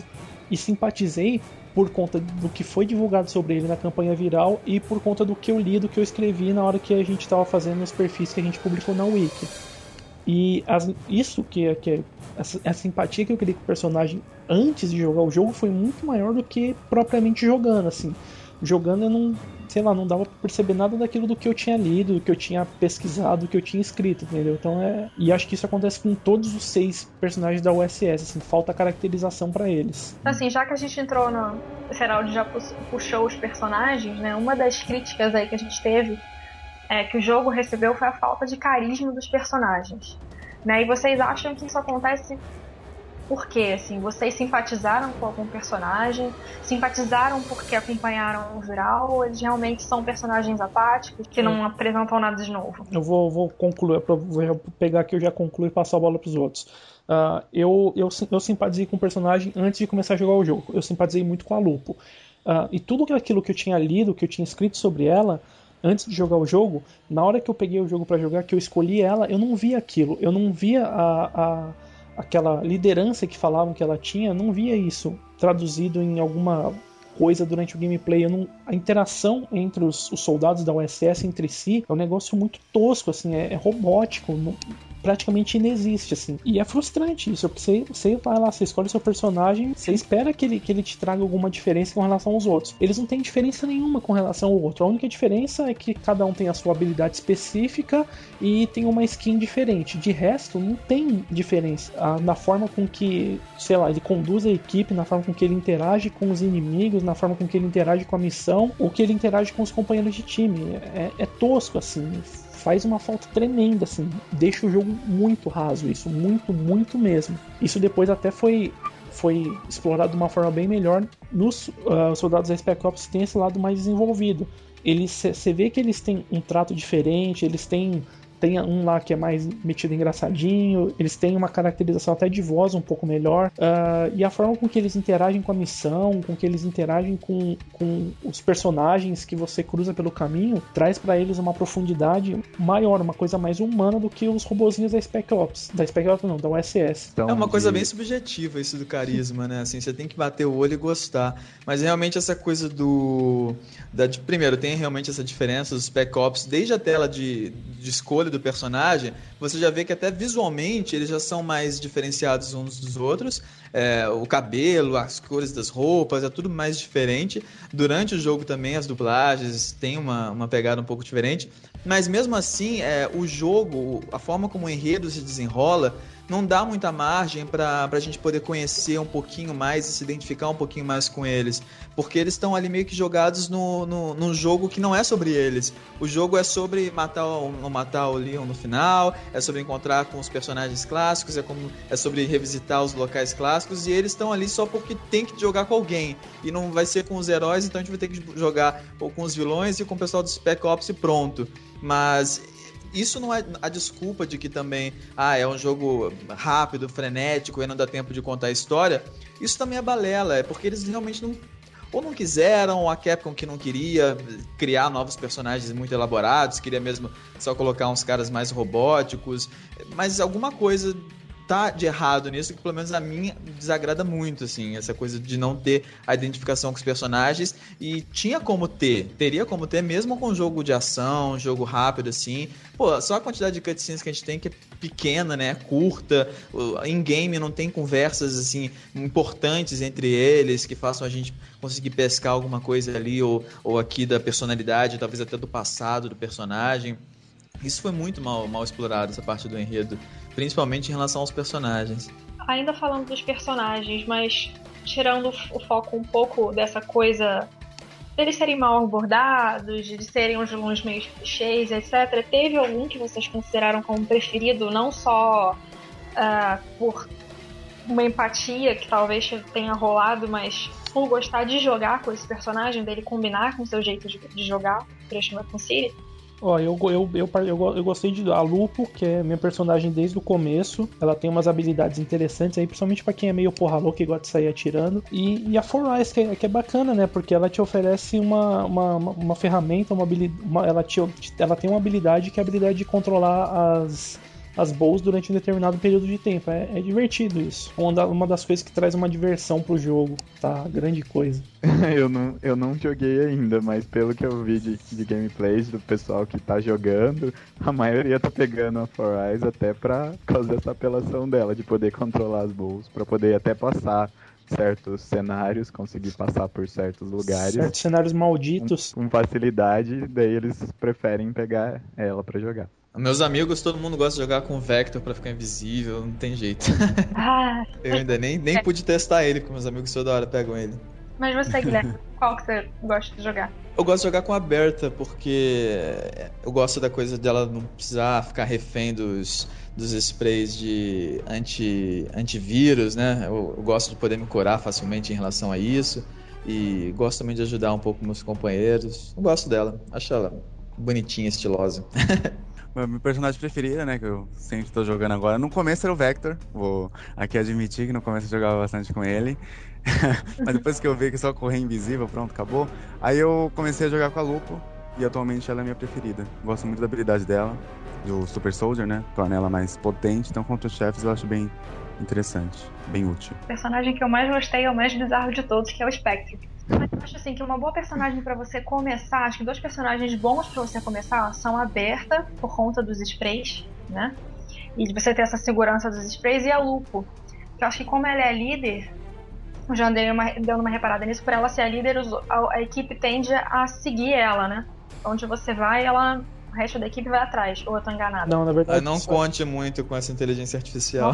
Speaker 4: E simpatizei por conta do que foi divulgado sobre ele na campanha viral e por conta do que eu li, do que eu escrevi na hora que a gente estava fazendo os perfis que a gente publicou na Wiki. E as, isso que, que essa, essa, simpatia que eu criei com o personagem antes de jogar o jogo foi muito maior do que propriamente jogando, assim. Jogando eu não, sei lá, não dava pra perceber nada daquilo do que eu tinha lido, do que eu tinha pesquisado, do que eu tinha escrito, entendeu? Então é. E acho que isso acontece com todos os seis personagens da USS, assim, falta caracterização para eles.
Speaker 1: Assim, já que a gente entrou no. O Seraldo já puxou os personagens, né? Uma das críticas aí que a gente teve é, que o jogo recebeu foi a falta de carisma dos personagens. Né? E vocês acham que isso acontece por quê? Assim, vocês simpatizaram com algum personagem? Simpatizaram porque acompanharam o viral? Ou eles realmente são personagens apáticos que não apresentam nada de novo?
Speaker 4: Eu vou, vou concluir, vou pegar aqui eu já concluo e passar a bola para os outros. Uh, eu, eu, eu simpatizei com o personagem antes de começar a jogar o jogo. Eu simpatizei muito com a Lupo. Uh, e tudo aquilo que eu tinha lido, que eu tinha escrito sobre ela, antes de jogar o jogo, na hora que eu peguei o jogo para jogar, que eu escolhi ela, eu não via aquilo. Eu não via a, a aquela liderança que falavam que ela tinha, não via isso traduzido em alguma coisa durante o gameplay. Não, a interação entre os, os, soldados da USS entre si é um negócio muito tosco, assim, é, é robótico. Não, praticamente inexiste, assim. E é frustrante isso, você, você vai lá, você escolhe seu personagem, você espera que ele, que ele te traga alguma diferença com relação aos outros. Eles não têm diferença nenhuma com relação ao outro. A única diferença é que cada um tem a sua habilidade específica e tem uma skin diferente. De resto, não tem diferença ah, na forma com que, sei lá, ele conduz a equipe, na forma com que ele interage com os inimigos, na forma com que ele interage com a missão, ou que ele interage com os companheiros de time. É, é tosco, assim faz uma falta tremenda, assim. Deixa o jogo muito raso, isso, muito, muito mesmo. Isso depois até foi foi explorado de uma forma bem melhor nos uh, soldados da Spec Ops tem esse lado mais desenvolvido. Eles você vê que eles têm um trato diferente, eles têm tem um lá que é mais metido engraçadinho, eles têm uma caracterização até de voz um pouco melhor, uh, e a forma com que eles interagem com a missão, com que eles interagem com, com os personagens que você cruza pelo caminho, traz para eles uma profundidade maior, uma coisa mais humana do que os robozinhos da Spec Ops. Da Spec Ops não, da USS.
Speaker 2: Então, é uma coisa bem subjetiva isso do carisma, né? Assim, você tem que bater o olho e gostar. Mas realmente essa coisa do. Da, de, primeiro, tem realmente essa diferença dos Spec Ops, desde a tela de, de escolha do personagem, você já vê que até visualmente eles já são mais diferenciados uns dos outros. É, o cabelo, as cores das roupas, é tudo mais diferente. Durante o jogo também as dublagens têm uma, uma pegada um pouco diferente. Mas mesmo assim, é, o jogo, a forma como o enredo se desenrola, não dá muita margem para a gente poder conhecer um pouquinho mais e se identificar um pouquinho mais com eles. Porque eles estão ali meio que jogados no, no, num jogo que não é sobre eles. O jogo é sobre matar ou matar o Leon no final, é sobre encontrar com os personagens clássicos, é, como, é sobre revisitar os locais clássicos, e eles estão ali só porque tem que jogar com alguém. E não vai ser com os heróis, então a gente vai ter que jogar ou com os vilões e com o pessoal do Spec Ops e pronto. Mas isso não é a desculpa de que também ah, é um jogo rápido, frenético e não dá tempo de contar a história. Isso também é balela, é porque eles realmente não ou não quiseram, ou a Capcom que não queria criar novos personagens muito elaborados, queria mesmo só colocar uns caras mais robóticos, mas alguma coisa tá de errado nisso, que pelo menos a mim desagrada muito, assim, essa coisa de não ter a identificação com os personagens. E tinha como ter, teria como ter, mesmo com jogo de ação, jogo rápido, assim. Pô, só a quantidade de cutscenes que a gente tem que é pequena, né? Curta. Em game não tem conversas, assim, importantes entre eles que façam a gente conseguir pescar alguma coisa ali, ou, ou aqui da personalidade, talvez até do passado do personagem. Isso foi muito mal, mal explorado, essa parte do enredo principalmente em relação aos personagens.
Speaker 1: Ainda falando dos personagens, mas tirando o foco um pouco dessa coisa deles serem mal abordados, de serem uns vilões meio clichês, etc. Teve algum que vocês consideraram como preferido, não só uh, por uma empatia que talvez tenha rolado, mas por gostar de jogar com esse personagem, dele combinar com seu jeito de, de jogar, Christian Raccoon City?
Speaker 4: Ó, eu, eu, eu, eu, gostei de a Lupo, que é minha personagem desde o começo. Ela tem umas habilidades interessantes aí, principalmente para quem é meio porra louca e gosta de sair atirando. E, a For Eyes, que é, que é bacana, né? Porque ela te oferece uma, uma, uma ferramenta, uma habilidade. ela, te, ela tem uma habilidade que é a habilidade de controlar as as bows durante um determinado período de tempo. É, é divertido isso. Uma, uma das coisas que traz uma diversão pro jogo, tá? Grande coisa.
Speaker 3: eu, não, eu não joguei ainda, mas pelo que eu vi de, de gameplays do pessoal que tá jogando, a maioria tá pegando a For Eyes até pra causa dessa apelação dela, de poder controlar as bows, pra poder até passar certos cenários, conseguir passar por certos lugares.
Speaker 4: Certos cenários malditos.
Speaker 3: Com, com facilidade, daí eles preferem pegar ela para jogar.
Speaker 2: Meus amigos, todo mundo gosta de jogar com Vector para ficar invisível, não tem jeito. Ah. Eu ainda nem, nem pude testar ele, porque meus amigos toda hora pegam ele.
Speaker 1: Mas você, Guilherme, qual que você gosta de jogar?
Speaker 2: Eu gosto de jogar com a Berta, porque eu gosto da coisa dela não precisar ficar refém dos, dos sprays de anti, antivírus, né? Eu, eu gosto de poder me curar facilmente em relação a isso. E gosto também de ajudar um pouco meus companheiros. Eu gosto dela, acho ela bonitinha, estilosa.
Speaker 5: Meu personagem preferido, né, que eu sempre tô jogando agora. No começo era o Vector, vou aqui admitir que no começo eu jogava bastante com ele. Mas depois que eu vi que só correr invisível, pronto, acabou. Aí eu comecei a jogar com a Lupo. e atualmente ela é minha preferida. Gosto muito da habilidade dela, do Super Soldier, né? Torna ela mais potente, então contra os chefes eu acho bem interessante, bem útil.
Speaker 1: O personagem que eu mais gostei é o mais bizarro de todos, que é o Spectre. Mas eu acho assim que uma boa personagem para você começar, acho que dois personagens bons para você começar são a Berta, por conta dos sprays, né? E de você ter essa segurança dos sprays, e a Lupo. Eu acho que como ela é líder, eu já andei uma, dando uma reparada nisso, por ela ser a líder, a, a equipe tende a seguir ela, né? Onde você vai, ela o resto da equipe vai atrás, ou eu tô enganado?
Speaker 4: Não, na verdade.
Speaker 2: não só... conte muito com essa inteligência artificial.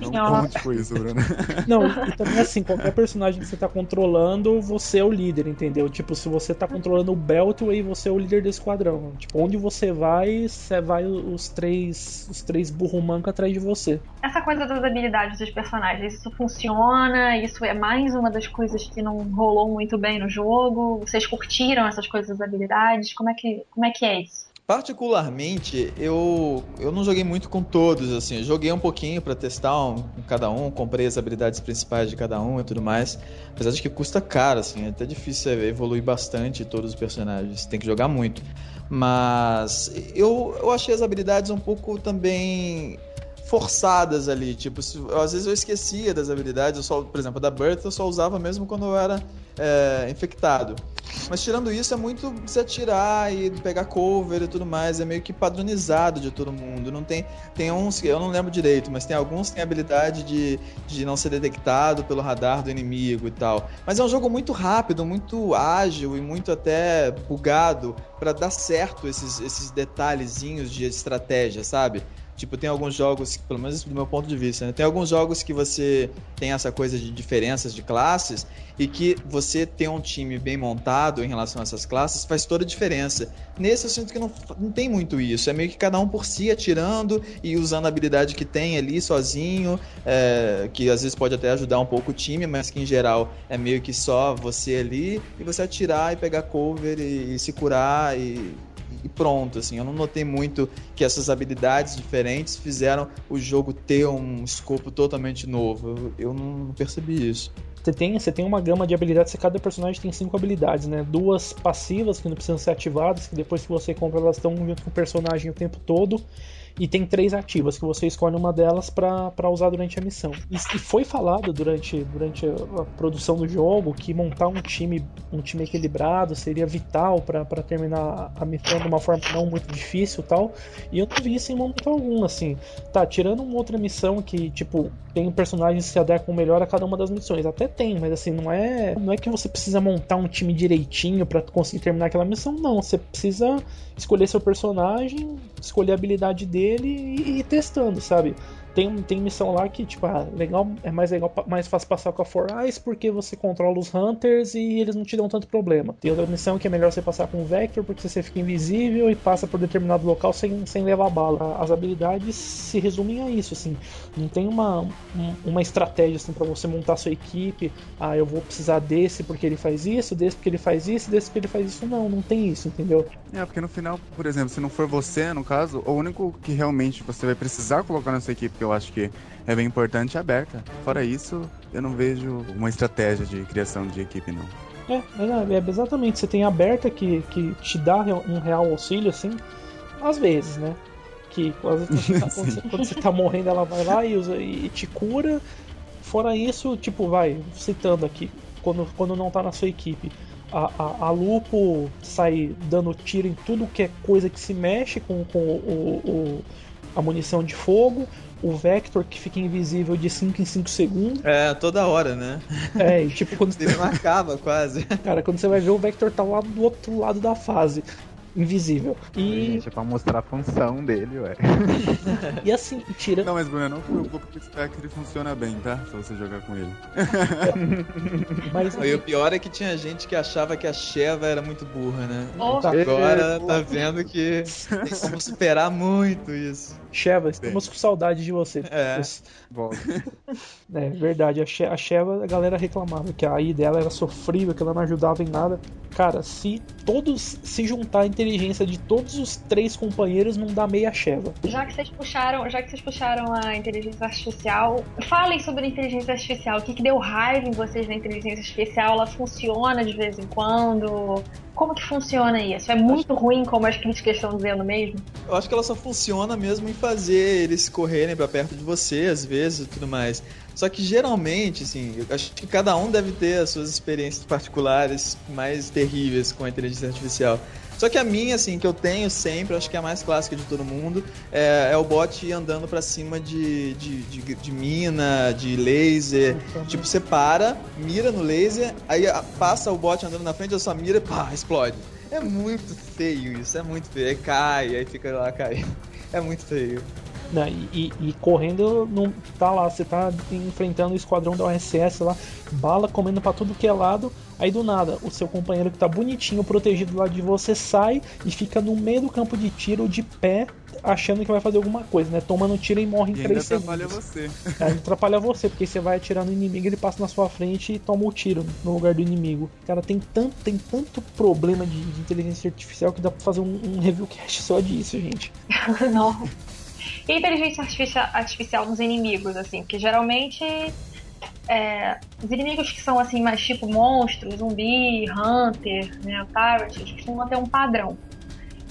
Speaker 5: Não, não conte com isso, Bruno.
Speaker 4: Não, e também assim, qualquer personagem que você tá controlando, você é o líder, entendeu? Tipo, se você tá controlando o Beltway, você é o líder do esquadrão. Tipo, onde você vai, você vai os três, os três burro manco atrás de você.
Speaker 1: Essa coisa das habilidades dos personagens, isso funciona? Isso é mais uma das coisas que não rolou muito bem no jogo? Vocês curtiram essas coisas das habilidades? Como é que, como é, que é isso?
Speaker 2: Particularmente, eu, eu não joguei muito com todos, assim. Eu joguei um pouquinho para testar um, cada um, comprei as habilidades principais de cada um e tudo mais. Apesar de que custa caro, assim, é até difícil evoluir bastante todos os personagens. Tem que jogar muito. Mas eu, eu achei as habilidades um pouco também forçadas ali. Tipo, se, às vezes eu esquecia das habilidades. Eu só, por exemplo, da Bertha eu só usava mesmo quando eu era é, infectado. Mas tirando isso, é muito se atirar e pegar cover e tudo mais. É meio que padronizado de todo mundo. Não tem. Tem uns que eu não lembro direito, mas tem alguns que têm habilidade de, de não ser detectado pelo radar do inimigo e tal. Mas é um jogo muito rápido, muito ágil e muito até bugado para dar certo esses, esses detalhezinhos de estratégia, sabe? Tipo, tem alguns jogos, pelo menos do meu ponto de vista, né? tem alguns jogos que você tem essa coisa de diferenças de classes e que você ter um time bem montado em relação a essas classes faz toda a diferença. Nesse eu sinto que não, não tem muito isso, é meio que cada um por si atirando e usando a habilidade que tem ali sozinho, é, que às vezes pode até ajudar um pouco o time, mas que em geral é meio que só você ali e você atirar e pegar cover e, e se curar e e pronto, assim, eu não notei muito que essas habilidades diferentes fizeram o jogo ter um escopo totalmente novo. Eu, eu não percebi isso.
Speaker 4: Você tem, você tem uma gama de habilidades, cada personagem tem cinco habilidades, né? Duas passivas que não precisam ser ativadas, que depois que você compra elas estão junto com o personagem o tempo todo e tem três ativas que você escolhe uma delas para usar durante a missão. E, e, foi falado durante, durante a, produção do jogo que montar um time um time equilibrado seria vital para terminar a missão de uma forma não muito difícil tal. E eu não vi isso em momento algum, assim. Tá, tirando uma outra missão que, tipo, tem personagens que se adequam melhor a cada uma das missões. Até tem, mas assim, não é, não é que você precisa montar um time direitinho para conseguir terminar aquela missão, não. Você precisa escolher seu personagem, escolher a habilidade dele e, e ir testando, sabe? Tem, tem missão lá que, tipo, ah, legal, é mais legal, mais fácil passar com a For Eyes porque você controla os Hunters e eles não te dão tanto problema. Tem outra missão que é melhor você passar com o Vector porque você fica invisível e passa por determinado local sem, sem levar bala. As habilidades se resumem a isso, assim. Não tem uma, uma estratégia assim para você montar sua equipe. Ah, eu vou precisar desse porque ele faz isso, desse porque ele faz isso, desse porque ele faz isso. Não, não tem isso, entendeu?
Speaker 5: É, porque no final, por exemplo, se não for você, no caso, o único que realmente você vai precisar colocar na sua equipe eu acho que é bem importante, é aberta. Fora isso, eu não vejo uma estratégia de criação de equipe, não.
Speaker 4: É, é, é exatamente. Você tem aberta que, que te dá um real auxílio, assim, às vezes, né? Que às vezes, quando, você tá, quando, você, quando, você tá, morrendo, ela vai lá e, usa, e te cura. Fora isso, tipo, vai, citando aqui, quando, quando não tá na sua equipe. A, a, a, Lupo sai dando tiro em tudo que é coisa que se mexe com, com o, o, a munição de fogo o Vector que fica invisível de 5 em 5 segundos.
Speaker 2: É, toda hora, né?
Speaker 4: É, e tipo quando
Speaker 2: Ele não acaba quase.
Speaker 4: Cara, quando você vai ver o Vector tá lá do outro lado da fase invisível. E.
Speaker 3: Gente, é pra mostrar a função dele, ué.
Speaker 4: e assim, tira.
Speaker 5: Não, mas Bruno, não se preocupe que o Spectre funciona bem, tá? Se você jogar com ele.
Speaker 2: mas, e o pior é que tinha gente que achava que a Sheva era muito burra, né? Oh. Agora tá vendo que como superar muito isso.
Speaker 4: Sheva, estamos com saudade de você.
Speaker 2: É.
Speaker 4: É verdade, a Sheva, a galera reclamava que a AI dela era sofrível, que ela não ajudava em nada. Cara, se todos se juntarem inteligência de todos os três companheiros não dá meia cheva.
Speaker 1: Já que vocês puxaram, já que vocês puxaram a inteligência artificial, falem sobre a inteligência artificial. O que, que deu raiva em vocês na inteligência artificial? Ela funciona de vez em quando? Como que funciona isso? É muito ruim como as críticas estão dizendo mesmo?
Speaker 2: Eu acho que ela só funciona mesmo em fazer eles correrem para perto de você, às vezes, e tudo mais. Só que geralmente, assim, eu acho que cada um deve ter as suas experiências particulares mais terríveis com a inteligência artificial. Só que a minha, assim, que eu tenho sempre, acho que é a mais clássica de todo mundo, é, é o bot andando para cima de, de, de, de, mina, de laser. Tipo, você para, mira no laser, aí passa o bot andando na frente da sua mira e pá, explode. É muito feio isso, é muito feio. Aí cai, aí fica lá caindo. É muito feio.
Speaker 4: Né? E, e, e, correndo, não tá lá, você tá enfrentando o esquadrão da USS lá, bala comendo para tudo que é lado. Aí do nada, o seu companheiro que tá bonitinho, protegido lá de você, sai e fica no meio do campo de tiro, de pé, achando que vai fazer alguma coisa, né? Tomando tiro e morre em 3 segundos.
Speaker 5: atrapalha você.
Speaker 4: É, atrapalha você, porque você vai atirar no inimigo, ele passa na sua frente e toma o tiro no lugar do inimigo. Cara, tem tanto, tem tanto problema de, de inteligência artificial que dá pra fazer um, um review cast só disso, gente.
Speaker 1: Não. E inteligência artificial, artificial nos inimigos, assim, porque geralmente é, os inimigos que são assim mais tipo monstros, zumbi, hunter, né, tyrant, eles costumam ter um padrão.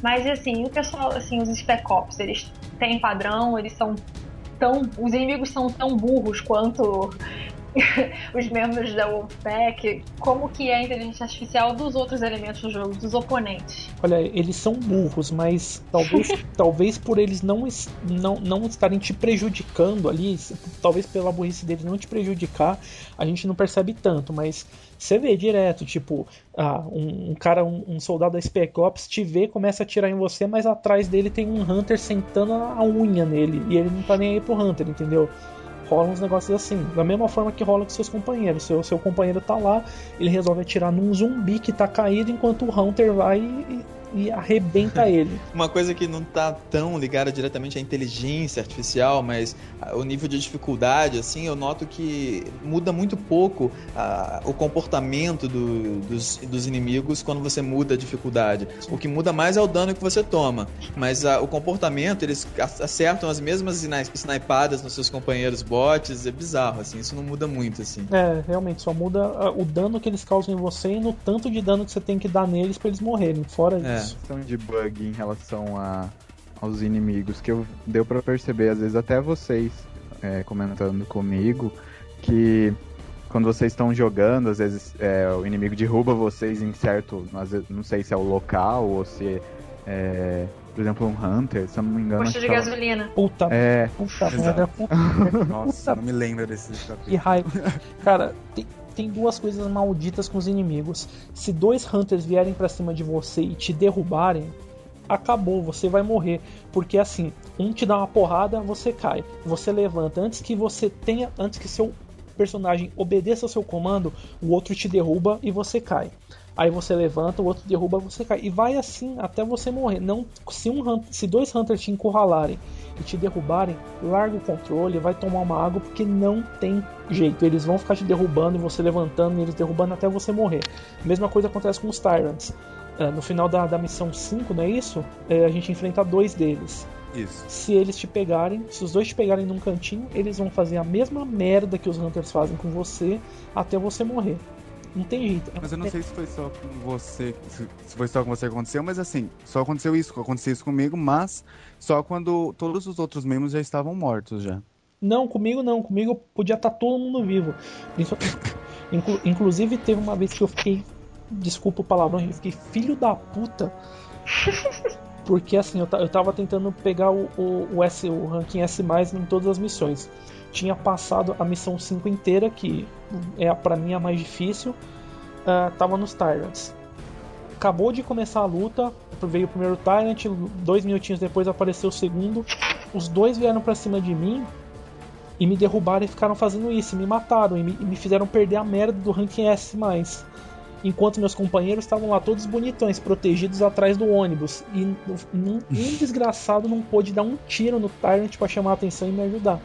Speaker 1: Mas assim, o pessoal, assim, os spec ops, eles têm padrão, eles são tão, os inimigos são tão burros quanto os membros da Wolfpack, como que é a inteligência artificial dos outros elementos do jogo, dos oponentes.
Speaker 4: Olha, eles são burros, mas talvez, talvez por eles não, não, não estarem te prejudicando ali, talvez pela burrice deles não te prejudicar, a gente não percebe tanto, mas você vê direto, tipo, ah, um, um cara, um, um, soldado da Spec Ops te vê, começa a atirar em você, mas atrás dele tem um Hunter sentando a unha nele, e ele não tá nem aí pro Hunter, entendeu? Rola uns negócios assim. Da mesma forma que rola com seus companheiros. Seu, seu companheiro tá lá, ele resolve atirar num zumbi que tá caído, enquanto o Hunter vai e, e arrebenta ele.
Speaker 2: Uma coisa que não tá tão ligada diretamente à inteligência artificial, mas o nível de dificuldade, assim, eu noto que muda muito pouco uh, o comportamento do, dos, dos, inimigos quando você muda a dificuldade. O que muda mais é o dano que você toma, mas uh, o comportamento, eles acertam as mesmas snipadas nos seus companheiros bots, é bizarro, assim, isso não muda muito, assim.
Speaker 4: É, realmente, só muda uh, o dano que eles causam em você e no tanto de dano que você tem que dar neles para eles morrerem. Fora é.
Speaker 3: Questão de bug em relação a, aos inimigos que eu deu para perceber, às vezes até vocês é, comentando comigo, que quando vocês estão jogando, às vezes é, o inimigo derruba vocês em certo. Vezes, não sei se é o local ou se é. Por exemplo, um Hunter, se eu não me engano.
Speaker 1: Posto de gasolina.
Speaker 4: Puta,
Speaker 3: é...
Speaker 4: puta merda.
Speaker 5: Nossa, não me lembro desse
Speaker 4: capítulo. Que raiva. Cara, tem, tem duas coisas malditas com os inimigos. Se dois Hunters vierem para cima de você e te derrubarem, acabou, você vai morrer. Porque assim, um te dá uma porrada, você cai. Você levanta. Antes que você tenha. Antes que seu personagem obedeça ao seu comando, o outro te derruba e você cai. Aí você levanta, o outro derruba, você cai. E vai assim até você morrer. Não, se, um, se dois Hunters te encurralarem e te derrubarem, larga o controle, vai tomar uma água, porque não tem jeito. Eles vão ficar te derrubando e você levantando e eles derrubando até você morrer. Mesma coisa acontece com os Tyrants. É, no final da, da missão 5, não é isso? É, a gente enfrenta dois deles.
Speaker 5: Isso.
Speaker 4: Se eles te pegarem, se os dois te pegarem num cantinho, eles vão fazer a mesma merda que os Hunters fazem com você até você morrer. Não tem jeito.
Speaker 5: Mas eu não sei se foi só com você, se foi só com você que aconteceu, mas assim, só aconteceu isso, aconteceu isso comigo, mas só quando todos os outros membros já estavam mortos já.
Speaker 4: Não, comigo não, comigo podia estar tá todo mundo vivo. Inclu inclusive teve uma vez que eu fiquei, desculpa o palavrão, eu fiquei filho da puta. Porque assim, eu, eu tava tentando pegar o, o, o, S, o ranking S em todas as missões tinha passado a missão 5 inteira, que é para mim a mais difícil, uh, tava nos Tyrants. Acabou de começar a luta, veio o primeiro Tyrant, dois minutinhos depois apareceu o segundo. Os dois vieram para cima de mim e me derrubaram e ficaram fazendo isso, me mataram e me, e me fizeram perder a merda do ranking S. Enquanto meus companheiros estavam lá todos bonitões, protegidos atrás do ônibus. E um, um desgraçado não pôde dar um tiro no Tyrant para chamar a atenção e me ajudar.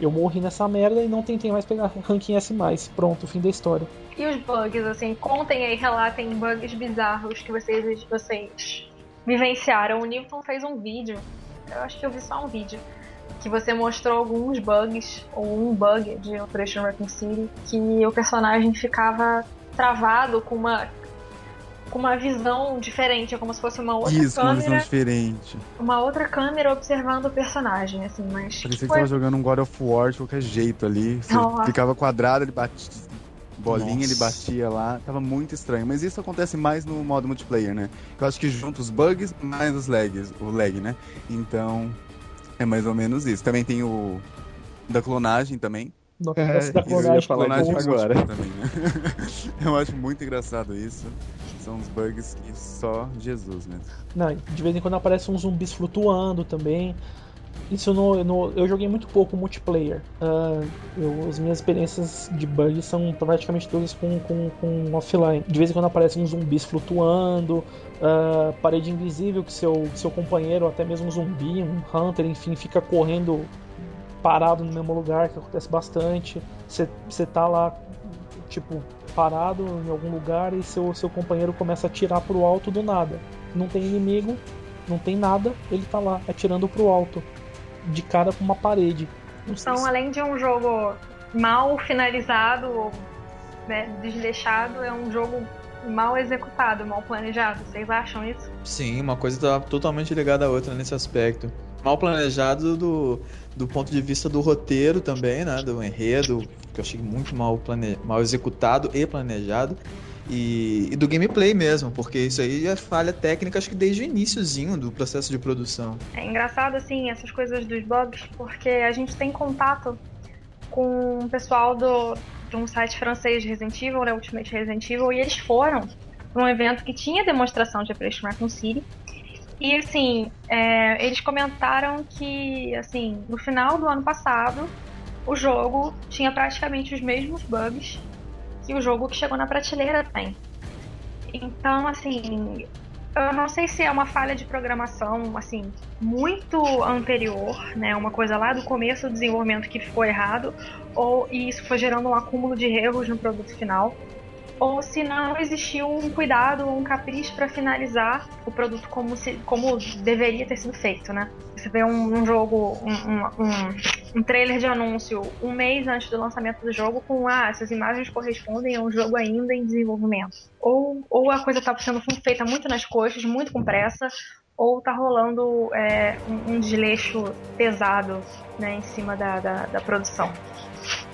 Speaker 4: Eu morri nessa merda e não tentei mais pegar ranking S+. Pronto, fim da história.
Speaker 1: E os bugs, assim, contem aí, relatem bugs bizarros que vocês, vocês vivenciaram. O Newton fez um vídeo, eu acho que eu vi só um vídeo, que você mostrou alguns bugs, ou um bug de Operation Raccoon City, que o personagem ficava travado com uma com uma visão diferente, é como se fosse uma outra
Speaker 5: Isso,
Speaker 1: câmera.
Speaker 5: uma visão diferente.
Speaker 1: Uma outra câmera observando o personagem, assim, mas.
Speaker 5: Parecia que
Speaker 1: foi-
Speaker 5: tava jogando um God of War de qualquer jeito ali. Você ficava quadrado, ele batia. Bolinha,
Speaker 2: Nossa.
Speaker 5: ele batia lá. Tava muito estranho. Mas isso acontece mais no modo multiplayer, né? Eu acho que junta os bugs mais os lags, o lag, né? Então, é mais ou menos isso. Também tem o da clonagem também.
Speaker 4: Nossa,
Speaker 3: É,
Speaker 4: da
Speaker 3: isso eu ia
Speaker 4: clonagem
Speaker 3: falar
Speaker 4: que
Speaker 3: agora.
Speaker 5: também, né? Eu acho muito engraçado isso. São uns bugs que só Jesus mesmo.
Speaker 4: Não, de vez em quando aparecem uns zumbis flutuando também. Isso no, no- eu joguei muito pouco multiplayer. Ah, eu- as minhas experiências de bugs são praticamente todas com, com, com offline. De vez em quando aparecem uns zumbis flutuando, ah, parede invisível que seu, seu companheiro, até mesmo um zumbi, um hunter, enfim, fica correndo parado no mesmo lugar, que acontece bastante. Você tá lá, tipo, parado em algum lugar e seu, seu companheiro começa a atirar pro alto do nada. Não tem inimigo, não tem nada, ele tá lá atirando pro alto, de cara com uma parede. Não
Speaker 1: Então,
Speaker 4: se-
Speaker 1: além de um jogo mal finalizado ou né, desleixado, é um jogo mal executado, mal planejado. Vocês acham isso?
Speaker 2: Sim, uma coisa tá totalmente ligada à outra nesse aspecto. Mal planejado do, do ponto de vista do roteiro também, né? Do enredo, que eu achei muito mal, plane... mal executado e planejado. E, e do gameplay mesmo, porque isso aí é falha técnica, acho que desde o iníciozinho do processo de produção.
Speaker 1: É engraçado, assim, essas coisas dos bugs, porque a gente tem contato com o pessoal do, de um site francês de Resident Evil, né, Ultimate Resident Evil, e eles foram para um evento que tinha demonstração de Operation Raccoon City. E, assim, é, eles comentaram que, assim, no final do ano passado, o jogo tinha praticamente os mesmos bugs que o jogo que chegou na prateleira tem. Então, assim, eu não sei se é uma falha de programação, assim, muito anterior, né? Uma coisa lá do começo do desenvolvimento que ficou errado, ou e isso foi gerando um acúmulo de erros no produto final, ou se não existiu um cuidado, um capricho para finalizar o produto como, se, como deveria ter sido feito, né? Você vê um, um jogo, um, um, um, trailer de anúncio um mês antes do lançamento do jogo com ah, essas imagens correspondem a um jogo ainda em desenvolvimento. Ou, ou a coisa está sendo feita muito nas coxas, muito com pressa, ou tá rolando é, um, um desleixo pesado né, em cima da, da, da produção.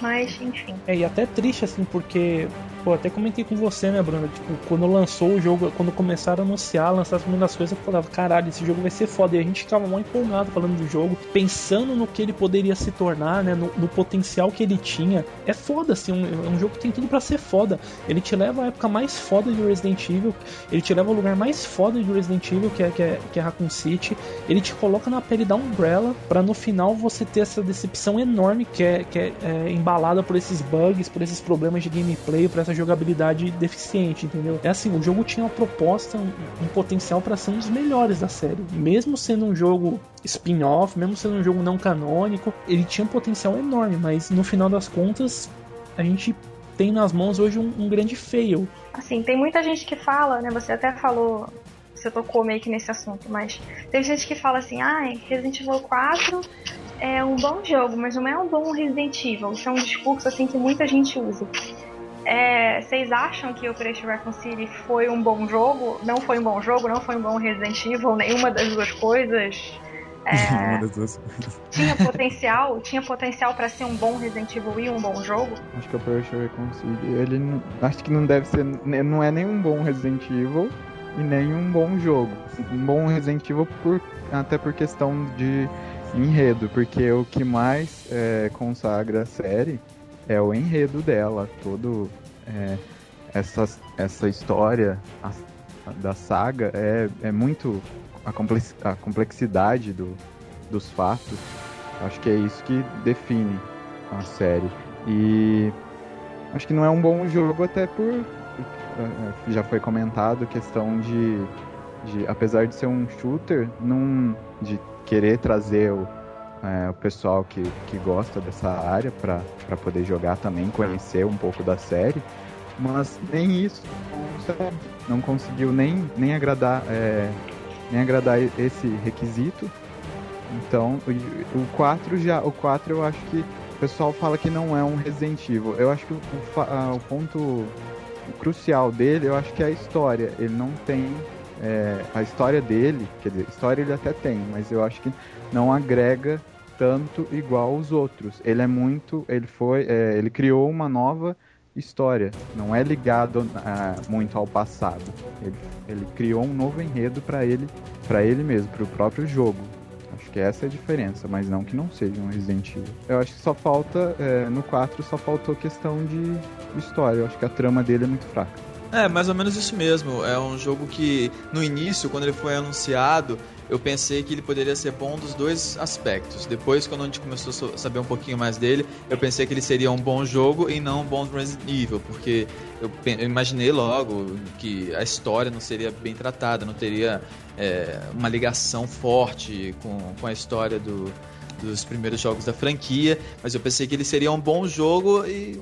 Speaker 1: Mas, enfim.
Speaker 4: É, e até triste, assim, porque. Pô, até comentei com você, né, Bruna? Tipo, quando lançou o jogo, quando começaram a anunciar, lançar as primeiras coisas, eu falava, caralho, esse jogo vai ser foda. E a gente ficava muito empolgado falando do jogo, pensando no que ele poderia se tornar, né? No, no potencial que ele tinha. É foda, assim, um, é um jogo que tem tudo para ser foda. Ele te leva à época mais foda de Resident Evil, ele te leva ao lugar mais foda de Resident Evil, que é, que é, que é Raccoon City. Ele te coloca na pele da Umbrella, para no final você ter essa decepção enorme que é, que é, é embalada por esses bugs, por esses problemas de gameplay, por essa jogabilidade deficiente, entendeu? É assim, o jogo tinha uma proposta, um, um potencial para ser um dos melhores da série. Mesmo sendo um jogo spin-off, mesmo sendo um jogo não canônico, ele tinha um potencial enorme, mas no final das contas, a gente tem nas mãos hoje um, um grande fail.
Speaker 1: Assim, tem muita gente que fala, né? Você até falou, você tocou meio que nesse assunto, mas tem gente que fala assim, ah, Resident Evil 4 é um bom jogo, mas não é um bom Resident Evil. Isso é um discurso assim que muita gente usa. É, vocês acham que Operation Raccoon City foi um bom jogo? Não foi um bom jogo? Não foi um bom Resident Evil? Nenhuma das duas coisas? É, tinha potencial? Tinha potencial para ser um bom Resident Evil e um bom jogo?
Speaker 3: Acho que o Operation Reconcile, ele não- acho que não deve ser, ne- não é nem um bom Resident Evil e nem um bom jogo. Um bom Resident Evil por, até por questão de enredo, porque o que mais é, consagra a série é o enredo dela, todo é, essa, essa história a- da saga é, é muito a, complex, a complexidade do, dos fatos. Acho que é isso que define a série. E acho que não é um bom jogo até por eh, já foi comentado a questão de, de apesar de ser um shooter, não de querer trazer o, eh, o pessoal que, que gosta dessa área para poder jogar também, conhecer um pouco da série, mas nem isso não conseguiu nem, nem agradar eh, nem agradar esse requisito. Então, o 4 já, o 4 eu acho que o pessoal fala que não é um Resident Evil. Eu acho que o, o, o ponto crucial dele, eu acho que é a história. Ele não tem é, a história dele, quer dizer, história ele até tem, mas eu acho que não agrega tanto igual os outros. Ele é muito, ele foi, é, ele criou uma nova história, não é ligado uh, muito ao passado. Ele, ele criou um novo enredo para ele, para ele mesmo, para o próprio jogo. Acho que essa é a diferença, mas não que não seja um Resident Evil. Eu acho que só falta, é, no 4 só faltou questão de história. Eu acho que a trama dele é muito fraca.
Speaker 2: É, mais ou menos isso mesmo. É um jogo que, no início, quando ele foi anunciado, eu pensei que ele poderia ser bom dos dois aspectos. Depois, quando a gente começou a saber um pouquinho mais dele, eu pensei que ele seria um bom jogo e não um bom Resident Evil, porque eu, imaginei logo que a história não seria bem tratada, não teria é, uma ligação forte com, com a história do, dos primeiros jogos da franquia, mas eu pensei que ele seria um bom jogo e,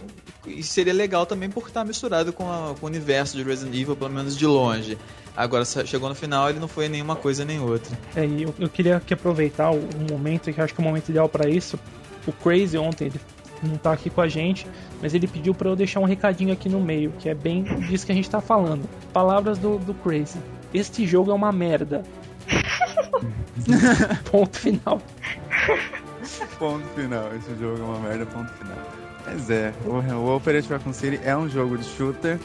Speaker 2: e seria legal também por estar misturado com, a, com, o universo de Resident Evil, pelo menos de longe. Agora, chegou no final, ele não foi nenhuma coisa nem outra.
Speaker 4: É, e eu, eu queria aqui aproveitar o, o momento, que eu acho que é o momento ideal para isso. O Crazy ontem, ele não tá aqui com a gente, mas ele pediu para eu deixar um recadinho aqui no meio, que é bem disso que a gente tá falando. Palavras do, do Crazy. Este jogo é uma merda. ponto final.
Speaker 5: ponto final. Esse jogo é uma merda, ponto final. Mas é, o, o Operation Raccoon City é um jogo de shooter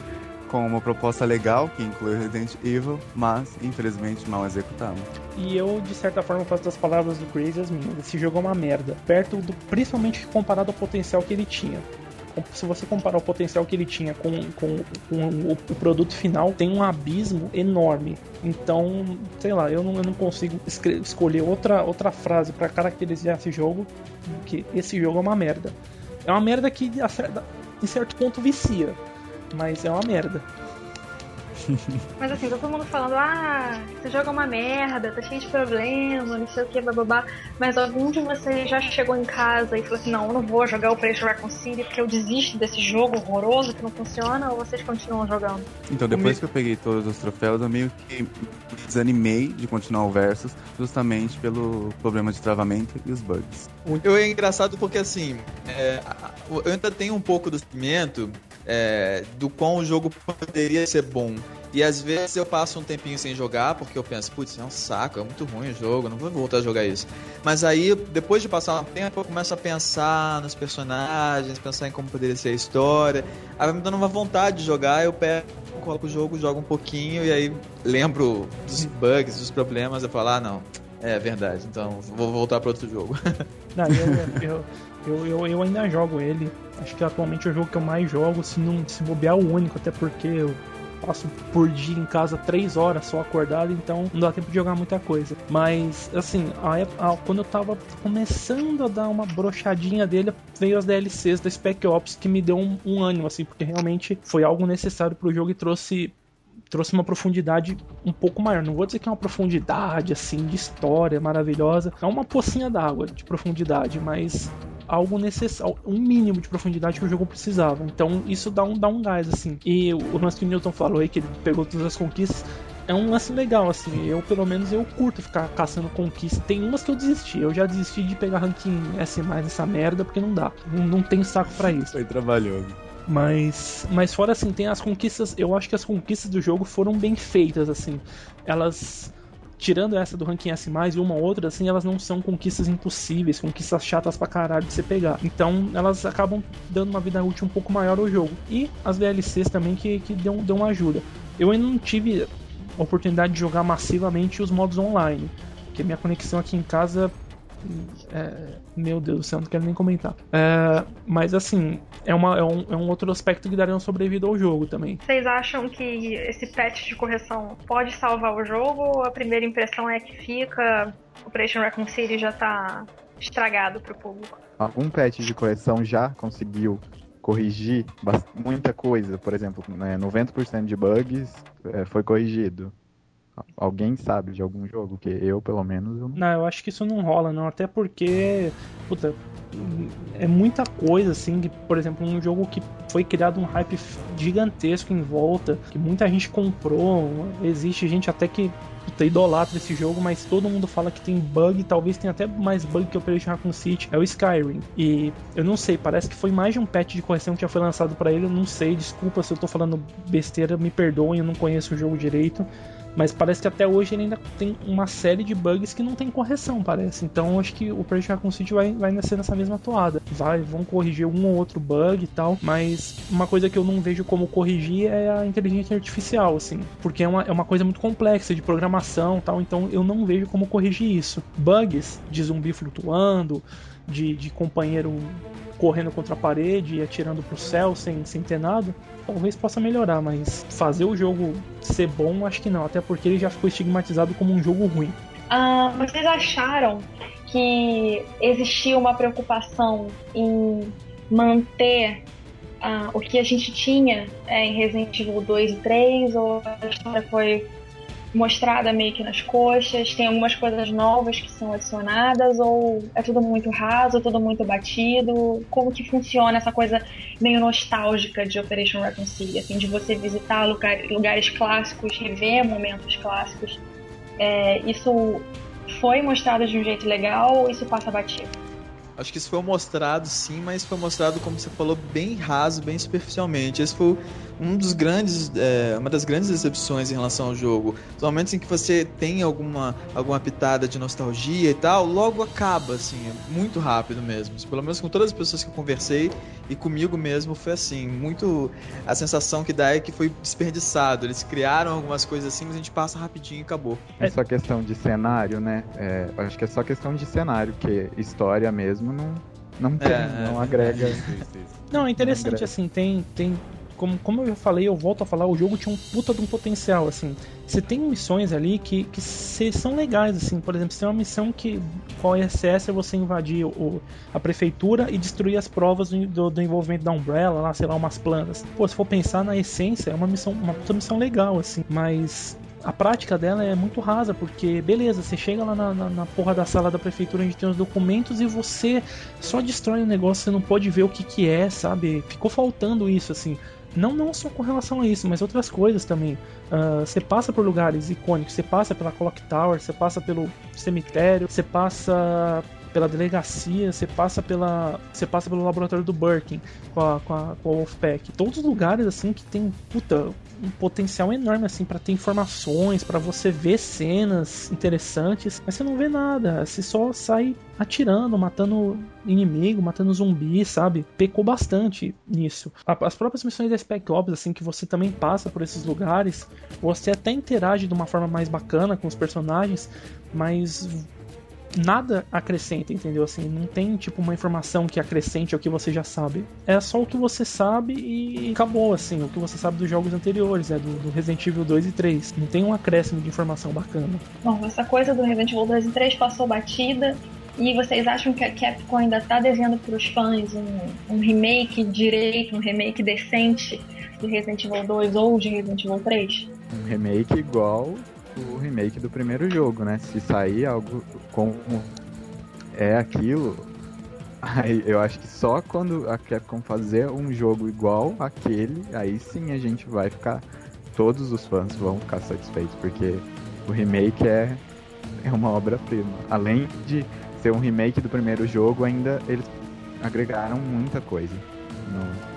Speaker 5: com uma proposta legal que inclui Resident Evil, mas infelizmente mal executado.
Speaker 4: E eu, de certa forma, faço das palavras do Crazy as minhas. Esse jogo é uma merda, perto do, principalmente comparado ao potencial que ele tinha se você comparar o potencial que ele tinha com, com, com o, o, produto final, tem um abismo enorme. Então, sei lá, eu não, eu não consigo escolher outra, outra frase para caracterizar esse jogo, que esse jogo é uma merda. É uma merda que, em certo ponto, vicia, mas é uma merda.
Speaker 1: Mas assim, todo mundo falando, ah, esse jogo é uma merda, tá cheio de problema, não sei o que, bababá. Mas algum de vocês já chegou em casa e falou assim, não, eu não vou jogar o Preço Raccoon City porque eu desisto desse jogo horroroso que não funciona, ou vocês continuam jogando?
Speaker 5: Então, depois que eu peguei todos os troféus, eu meio que desanimei de continuar o Versus, justamente pelo problema de travamento e os bugs.
Speaker 2: Eu é engraçado porque assim, é, eu ainda tenho um pouco do sentimento é, do quão o jogo poderia ser bom. E às vezes eu passo um tempinho sem jogar, porque eu penso, putz, é um saco, é muito ruim o jogo, não vou voltar a jogar isso. Mas aí, depois de passar um tempo, eu começo a pensar nos personagens, pensar em como poderia ser a história. Aí vai me dando uma vontade de jogar, eu pego, coloco o jogo, jogo um pouquinho, e aí lembro dos bugs, dos problemas, eu falo, ah, não, é verdade, então vou voltar para outro jogo.
Speaker 4: Não, eu, eu, eu, eu, ainda jogo ele. Acho que atualmente é o jogo que eu mais jogo, se não se bobear o único, até porque eu passo por dia em casa três horas só acordado, então não dá tempo de jogar muita coisa. Mas, assim, a, a, quando eu tava começando a dar uma brochadinha dele, veio as DLCs da Spec Ops que me deu um, um ânimo, assim, porque realmente foi algo necessário pro jogo e trouxe trouxe uma profundidade um pouco maior. Não vou dizer que é uma profundidade assim de história maravilhosa, é uma pocinha d'água de profundidade, mas algo necessário, um mínimo de profundidade que o jogo precisava. Então isso dá um, dá um gás, assim. E o lance que o Newton falou aí, que ele pegou todas as conquistas, é um lance legal, assim. Eu, pelo menos, eu curto ficar caçando conquistas. Tem umas que eu desisti. Eu já desisti de pegar ranking S mais nessa merda, porque não dá. Não, não tem saco para isso.
Speaker 5: Foi trabalhoso.
Speaker 4: Mas, mas fora assim, tem as conquistas. Eu acho que as conquistas do jogo foram bem feitas, assim. Elas tirando essa do ranking S+, e uma outra, assim, elas não são conquistas impossíveis, conquistas chatas pra caralho de você pegar. Então, elas acabam dando uma vida útil um pouco maior ao jogo. E as DLCs também que, que deu uma ajuda. Eu ainda não tive oportunidade de jogar massivamente os modos online, porque minha conexão aqui em casa é, meu Deus do céu, não quero nem comentar. É, mas assim, é, uma, é, um, é um outro aspecto que daria uma sobrevida ao jogo também.
Speaker 1: Vocês acham que esse patch de correção pode salvar o jogo? Ou a primeira impressão é que fica. Operation Raccoon City já tá estragado pro público?
Speaker 3: Algum patch de correção já conseguiu corrigir muita coisa, por exemplo, né, 90% de bugs é, foi corrigido. Alguém sabe de algum jogo? Que eu, pelo menos. Eu
Speaker 4: não... não, eu acho que isso não rola, não. Até porque. Puta, é muita coisa, assim, que, por exemplo, um jogo que foi criado um hype gigantesco em volta, que muita gente comprou, existe gente até que puta, idolatra esse jogo, mas todo mundo fala que tem bug, talvez tenha até mais bug que o Operation Raccoon City, é o Skyrim. E eu não sei, parece que foi mais de um patch de correção que já foi lançado para ele, eu não sei, desculpa se eu tô falando besteira, me perdoem, eu não conheço o jogo direito. Mas parece que até hoje ele ainda tem uma série de bugs que não tem correção, parece. Então acho que o Operation Raccoon City vai, vai nascer nessa mesma toada. Vai, vão corrigir um ou outro bug e tal, mas uma coisa que eu não vejo como corrigir é a inteligência artificial, assim. Porque é uma, é uma coisa muito complexa de programação tal, então eu não vejo como corrigir isso. Bugs de zumbi flutuando, de, de companheiro correndo contra a parede e atirando pro céu sem, sem ter nada, talvez possa melhorar, mas fazer o jogo ser bom, acho que não, até porque ele já ficou estigmatizado como um jogo ruim.
Speaker 1: Ah, vocês acharam que existia uma preocupação em manter ah, o que a gente tinha é, em Resident Evil 2 e 3, ou a história foi mostrada meio que nas coxas? Tem algumas coisas novas que são adicionadas ou é tudo muito raso, tudo muito batido? Como que funciona essa coisa meio nostálgica de Operation City, assim, de você visitar lugar, lugares clássicos, rever momentos clássicos? É, isso foi mostrado de um jeito legal ou isso passa batido?
Speaker 2: Acho que isso foi mostrado sim, mas foi mostrado, como você falou, bem raso, bem superficialmente. Esse foi um dos grandes, é, uma das grandes decepções em relação ao jogo. Os momentos em que você tem alguma, alguma pitada de nostalgia e tal, logo acaba, assim, é muito rápido mesmo. Pelo menos com todas as pessoas que eu conversei e comigo mesmo foi assim. Muito. A sensação que dá é que foi desperdiçado. Eles criaram algumas coisas assim, mas a gente passa rapidinho e acabou.
Speaker 3: É só questão de cenário, né? É, acho que é só questão de cenário, porque história mesmo não, não tem, é, não é, agrega.
Speaker 4: Não, é interessante, não assim, tem, tem como, como eu já falei, eu volto a falar, o jogo tinha um puta de um potencial, assim. Você tem missões ali que, que cê, são legais, assim. Por exemplo, você tem uma missão que qual é é você invadir o, a prefeitura e destruir as provas do, do, envolvimento da Umbrella, lá, sei lá, umas plantas. Pô, se for pensar na essência, é uma missão, uma puta missão legal, assim. Mas a prática dela é muito rasa, porque beleza, você chega lá na, na, na, porra da sala da prefeitura onde tem os documentos e você só destrói o negócio, você não pode ver o que que é, sabe? Ficou faltando isso, assim. Não, não só com relação a isso, mas outras coisas também. Uh, você passa por lugares icônicos, você passa pela Clock Tower, você passa pelo cemitério, você passa pela delegacia, você passa pela. Você passa pelo laboratório do Birkin com a, com a, com a Wolfpack. Todos os lugares assim que tem puta, um potencial enorme assim para ter informações, para você ver cenas interessantes, mas você não vê nada, você só sai atirando, matando inimigo, matando zumbi, sabe? Pecou bastante nisso. As próprias missões da Spec Ops, assim, que você também passa por esses lugares, você até interage de uma forma mais bacana com os personagens, mas nada acrescenta, entendeu? Assim, não tem tipo uma informação que acrescente ao que você já sabe. É só o que você sabe e acabou, assim, o que você sabe dos jogos anteriores, é do, do Resident Evil 2 e 3. Não tem um acréscimo de informação bacana.
Speaker 1: Bom, essa coisa do Resident Evil 2 e 3 passou batida. E vocês acham que a Capcom ainda tá devendo para os fãs um, um remake direito, um remake decente de Resident Evil 2 ou de Resident Evil 3?
Speaker 3: Um remake igual o remake do primeiro jogo, né? Se sair algo como é aquilo, aí eu acho que só quando a Capcom fazer um jogo igual aquele, aí sim a gente vai ficar. Todos os fãs vão ficar satisfeitos, porque o remake é, é uma obra-prima. Além de ser um remake do primeiro jogo, ainda eles agregaram muita coisa no,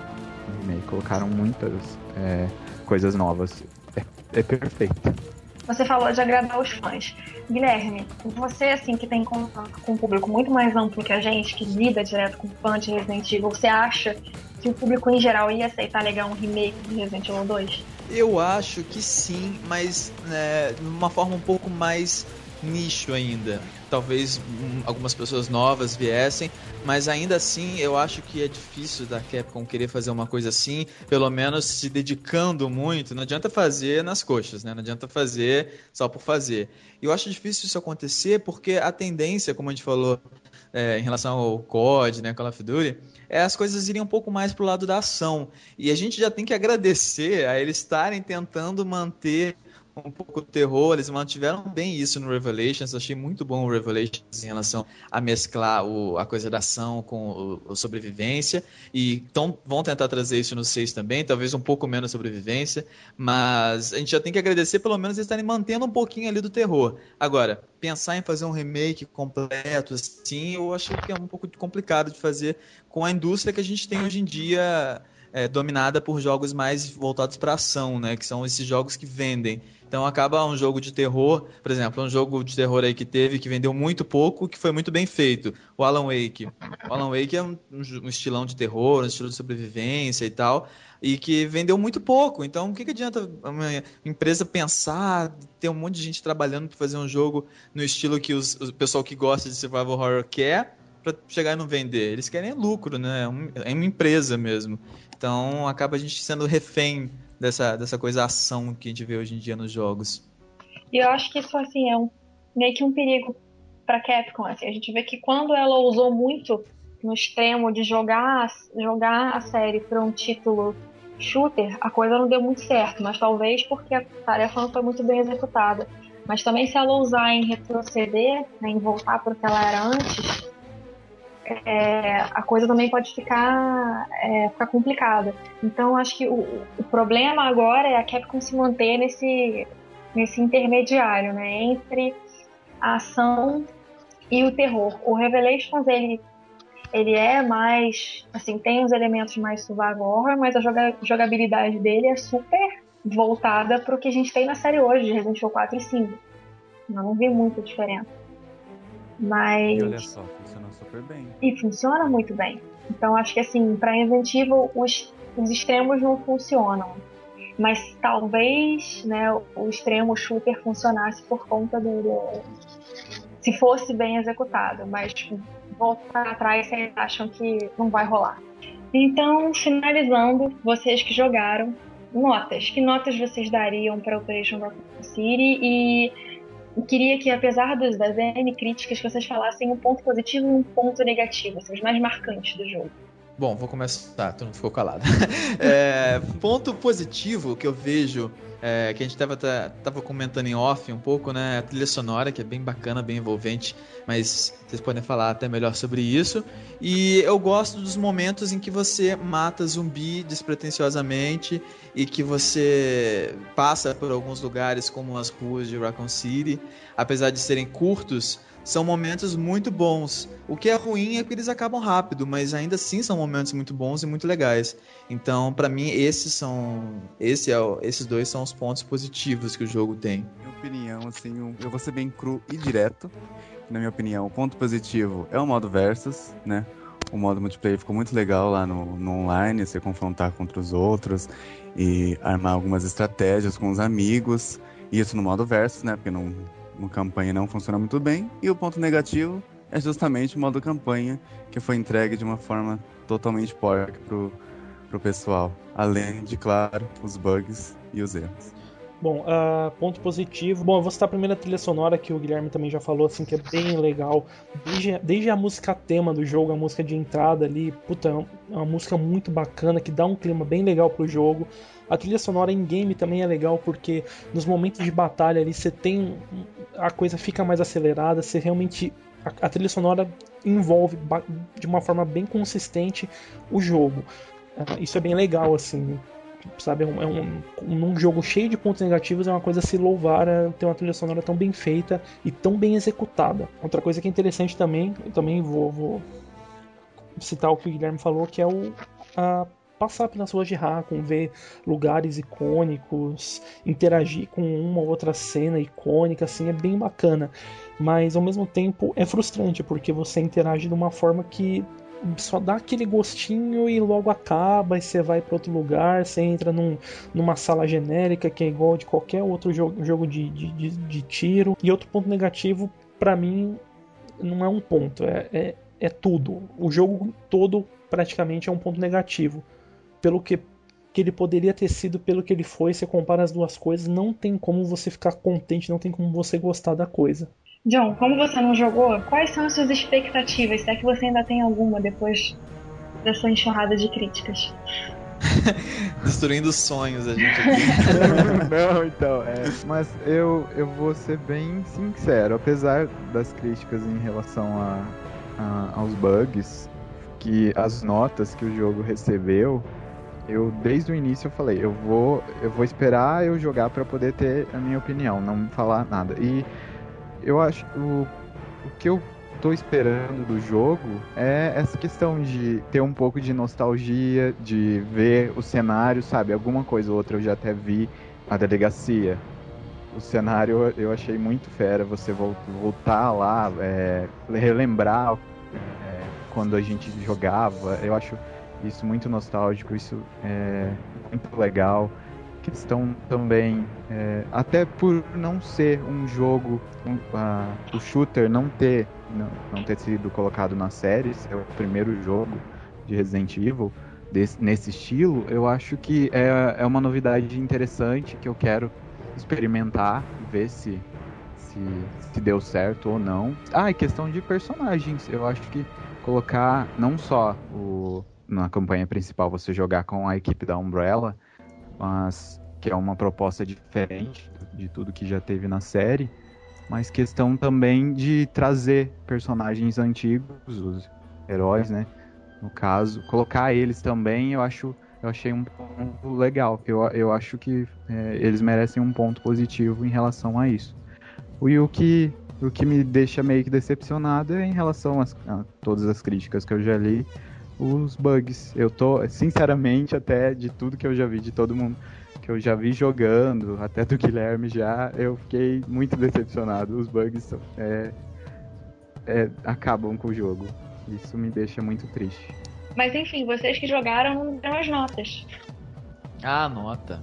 Speaker 3: remake, colocaram muitas é, coisas novas. É, é perfeito.
Speaker 1: Você falou de agradar os fãs. Guilherme, você, assim, que tem contato com um público muito mais amplo que a gente, que lida direto com fã de Resident Evil, você acha que o público em geral ia aceitar legal um remake de Resident Evil 2?
Speaker 2: Eu acho que sim, mas né, de uma forma um pouco mais nicho ainda. Talvez hum, algumas pessoas novas viessem, mas ainda assim eu acho que é difícil da Capcom querer fazer uma coisa assim, pelo menos se dedicando muito. Não adianta fazer nas coxas, né? Não adianta fazer só por fazer. E eu acho difícil isso acontecer porque a tendência, como a gente falou é, em relação ao COD, né, Call of Duty, é as coisas irem um pouco mais pro lado da ação. E a gente já tem que agradecer a eles estarem tentando manter um pouco terror, eles mantiveram bem isso no Revelations, achei muito bom o Revelations em relação a mesclar o, a coisa da ação com o, sobrevivência, e então vão tentar trazer isso no 6 também, talvez um pouco menos sobrevivência, mas a gente já tem que agradecer pelo menos eles estarem mantendo um pouquinho ali do terror. Agora, pensar em fazer um remake completo, assim, eu acho que é um pouco complicado de fazer com a indústria que a gente tem hoje em dia é, dominada por jogos mais voltados para ação, né? Que são esses jogos que vendem. Então acaba um jogo de terror, por exemplo, um jogo de terror aí que teve, que vendeu muito pouco, que foi muito bem feito. O Alan Wake. O Alan Wake é um, um estilão de terror, um estilo de sobrevivência e tal, e que vendeu muito pouco. Então o que, que adianta uma empresa pensar, ter um monte de gente trabalhando para fazer um jogo no estilo que os, o pessoal que gosta de survival horror quer? para chegar e não vender. Eles querem lucro, né? É, é uma empresa mesmo. Então acaba a gente sendo refém dessa, dessa coisa ação que a gente vê hoje em dia nos jogos.
Speaker 1: E eu acho que isso assim é um, meio que um perigo para Capcom. Assim. A gente vê que quando ela usou muito no extremo de jogar, jogar a série para um título shooter, a coisa não deu muito certo, mas talvez porque a tarefa não foi muito bem executada. Mas também se ela usar em retroceder, né, em voltar para o que ela era antes, é, a coisa também pode ficar, é, ficar complicada. Então, acho que o, o, problema agora é a Capcom se manter nesse, nesse intermediário, né, entre a ação e o terror. O Revelations, ele, ele é mais, assim, tem os elementos mais survival horror, mas a joga, jogabilidade dele é super voltada para o que a gente tem na série hoje, de Resident Evil 4 e 5. Eu não vi muita diferença. Mas...
Speaker 5: E olha só, super bem.
Speaker 1: E funciona muito bem. Então acho que assim, para Evil os, os extremos não funcionam. Mas talvez né, o extremo shooter funcionasse por conta do se fosse bem executado, mas voltar atrás vocês acham que não vai rolar. Então, finalizando, vocês que jogaram, notas. Que notas vocês dariam para Operation Raccoon City e queria que, apesar das, das N críticas, que vocês falassem um ponto positivo e um ponto negativo, assim, os mais marcantes do jogo.
Speaker 2: Bom, vou começar. Tá, tu não ficou calado. é, ponto positivo que eu vejo, é, que a gente tava, comentando em off um pouco, né? A trilha sonora, que é bem bacana, bem envolvente, mas vocês podem falar até melhor sobre isso. E eu gosto dos momentos em que você mata zumbi despretensiosamente e que você passa por alguns lugares, como as ruas de Raccoon City. Apesar de serem curtos, são momentos muito bons. O que é ruim é que eles acabam rápido, mas ainda assim são momentos muito bons e muito legais. Então, para mim, esses são, esse é, esses dois são os pontos positivos que o jogo tem.
Speaker 5: Minha opinião, assim, eu vou ser bem cru e direto. Na minha opinião, o ponto positivo é o modo versus, né? O modo multiplayer ficou muito legal lá no, no online, você confrontar contra os outros e armar algumas estratégias com os amigos. Isso no modo versus, né? Porque não uma campanha não funciona muito bem. E o ponto negativo é justamente o modo campanha, que foi entregue de uma forma totalmente porca pro, pro pessoal. Além de, claro, os bugs e os erros.
Speaker 4: Bom, uh, ponto positivo. Bom, eu vou citar a primeira trilha sonora que o Guilherme também já falou, assim, que é bem legal. Desde, desde a música tema do jogo, a música de entrada ali, puta, é uma música muito bacana, que dá um clima bem legal pro jogo. A trilha sonora em game também é legal porque nos momentos de batalha ali você tem. a coisa fica mais acelerada, você realmente. a, a trilha sonora envolve de uma forma bem consistente o jogo. Uh, isso é bem legal, assim sabe? É um, é um, um, jogo cheio de pontos negativos é uma coisa a se louvar é ter uma trilha sonora tão bem feita e tão bem executada. Outra coisa que é interessante também, eu também vou, vou citar o que o Guilherme falou, que é o a passar pelas ruas de Raccoon, ver lugares icônicos, interagir com uma ou outra cena icônica, assim, é bem bacana. Mas ao mesmo tempo é frustrante, porque você interage de uma forma que só dá aquele gostinho e logo acaba, e você vai para outro lugar, você entra num, numa sala genérica que é igual de qualquer outro jogo, jogo de, de, de tiro. E outro ponto negativo, para mim, não é um ponto, é, é, é tudo. O jogo todo praticamente é um ponto negativo pelo que, que ele poderia ter sido, pelo que ele foi, você compara as duas coisas, não tem como você ficar contente, não tem como você gostar da coisa.
Speaker 1: John, como você não jogou, quais são as suas expectativas? Se é que você ainda tem alguma depois dessa enxurrada de críticas?
Speaker 2: Destruindo sonhos a gente aqui.
Speaker 3: Não, então, é. Mas eu, eu vou ser bem sincero, apesar das críticas em relação a, a, aos bugs, que as notas que o jogo recebeu, eu desde o início eu falei, eu vou, eu vou esperar eu jogar para poder ter a minha opinião, não falar nada. E eu acho o, o que eu tô esperando do jogo é essa questão de ter um pouco de nostalgia, de ver o cenário, sabe? Alguma coisa ou outra eu já até vi a delegacia. O cenário eu achei muito fera, você voltar lá, é, relembrar é, quando a gente jogava. Eu acho isso muito nostálgico, isso é muito legal questão também, é, até por não ser um jogo, um, uh, o shooter não ter, não, não, ter sido colocado na série, é o primeiro jogo de Resident Evil desse, nesse estilo, eu acho que é, é uma novidade interessante que eu quero experimentar, ver se, se, se deu certo ou não. Ah, e questão de personagens, eu acho que colocar não só o na campanha principal você jogar com a equipe da Umbrella, mas que é uma proposta diferente de tudo que já teve na série, mas questão também de trazer personagens antigos, os heróis, né? No caso, colocar eles também, eu acho, eu achei um ponto legal. Eu, eu acho que é, eles merecem um ponto positivo em relação a isso. E o que, o que me deixa meio que decepcionado é em relação a, a todas as críticas que eu já li, os bugs. Eu tô, sinceramente, até de tudo que eu já vi de todo mundo que eu já vi jogando, até do Guilherme já, eu fiquei muito decepcionado. Os bugs é, é, acabam com o jogo. Isso me deixa muito triste.
Speaker 1: Mas enfim, vocês que jogaram não deram as notas.
Speaker 2: Ah, nota.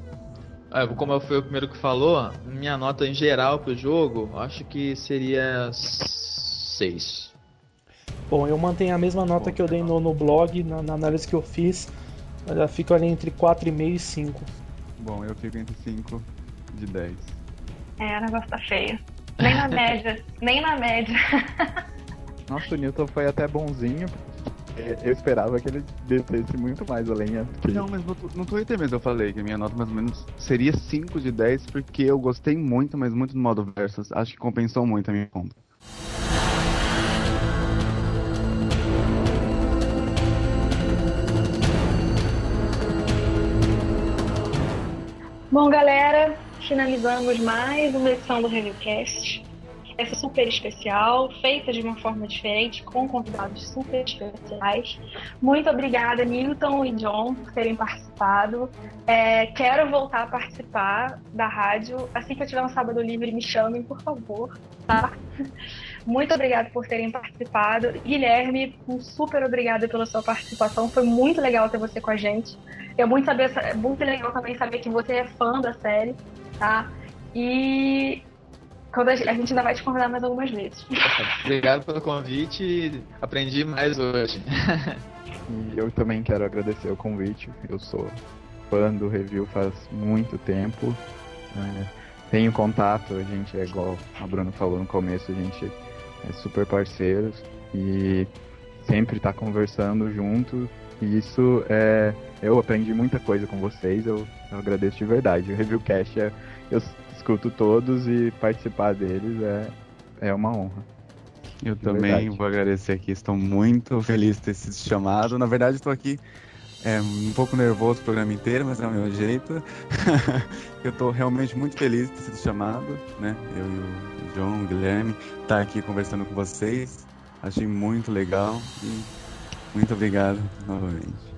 Speaker 2: É, como eu fui o primeiro que falou, minha nota em geral pro jogo, acho que seria 6.
Speaker 4: Bom, eu mantenho a mesma nota que eu dei no, no blog, na, na, análise que eu fiz. Eu fico ali entre 4,5 e 5.
Speaker 3: Bom, eu fico entre 5 de 10.
Speaker 1: É, o negócio tá feio. Nem na média. nem na média.
Speaker 3: Nossa, o Newton foi até bonzinho. Eu esperava que ele descesse muito mais além.
Speaker 5: Não, mas no, no Twitter mesmo eu falei que a minha nota mais ou menos seria 5 de 10, porque eu gostei muito, mas muito do modo versus. Acho que compensou muito a minha conta.
Speaker 1: Bom, galera, finalizamos mais uma edição do Reviewcast. Essa super especial, feita de uma forma diferente, com convidados super especiais. Muito obrigada, Newton e John, por terem participado. É, quero voltar a participar da rádio. Assim que eu tiver um sábado livre, me chamem, por favor. Tá? Muito obrigada por terem participado. Guilherme, um super obrigada pela sua participação. Foi muito legal ter você com a gente. É muito, saber, é muito legal também saber que você é fã da série, tá? E quando a gente ainda vai te convidar mais algumas vezes.
Speaker 2: Obrigado pelo convite. Aprendi mais hoje.
Speaker 3: e eu também quero agradecer o convite. Eu sou fã do review faz muito tempo. É, tenho contato, a gente é igual a Bruna falou no começo, a gente é super parceiros e sempre tá conversando junto. E isso é. Eu aprendi muita coisa com vocês, eu, eu agradeço de verdade. O Reviewcast é. Eu escuto todos e participar deles é, é uma honra.
Speaker 5: Eu de também verdade. vou agradecer aqui, estou muito feliz de ter sido chamado. Na verdade, estou aqui é, um pouco nervoso o programa inteiro, mas é o meu jeito. eu estou realmente muito feliz de ter sido chamado, né? Eu e o João, o Guilherme, estar tá aqui conversando com vocês. Achei muito legal e muito obrigado novamente.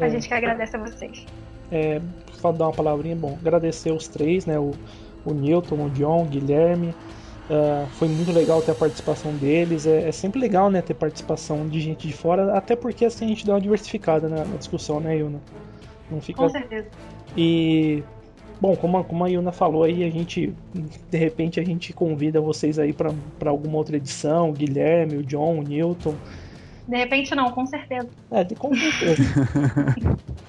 Speaker 1: A gente que agradece a vocês.
Speaker 4: É, só dar uma palavrinha, bom, agradecer os três, né? O, o Newton, o John, o Guilherme. Uh, foi muito legal ter a participação deles. É, é, sempre legal, né, ter participação de gente de fora, até porque assim a gente dá uma diversificada na, na discussão, né, Yuna?
Speaker 1: Não fica... Com certeza.
Speaker 4: E bom, como a, como a Yuna falou aí, a gente de repente a gente convida vocês aí para alguma outra edição, o Guilherme, o John, o Newton.
Speaker 1: De repente não, com certeza.
Speaker 4: É, com certeza.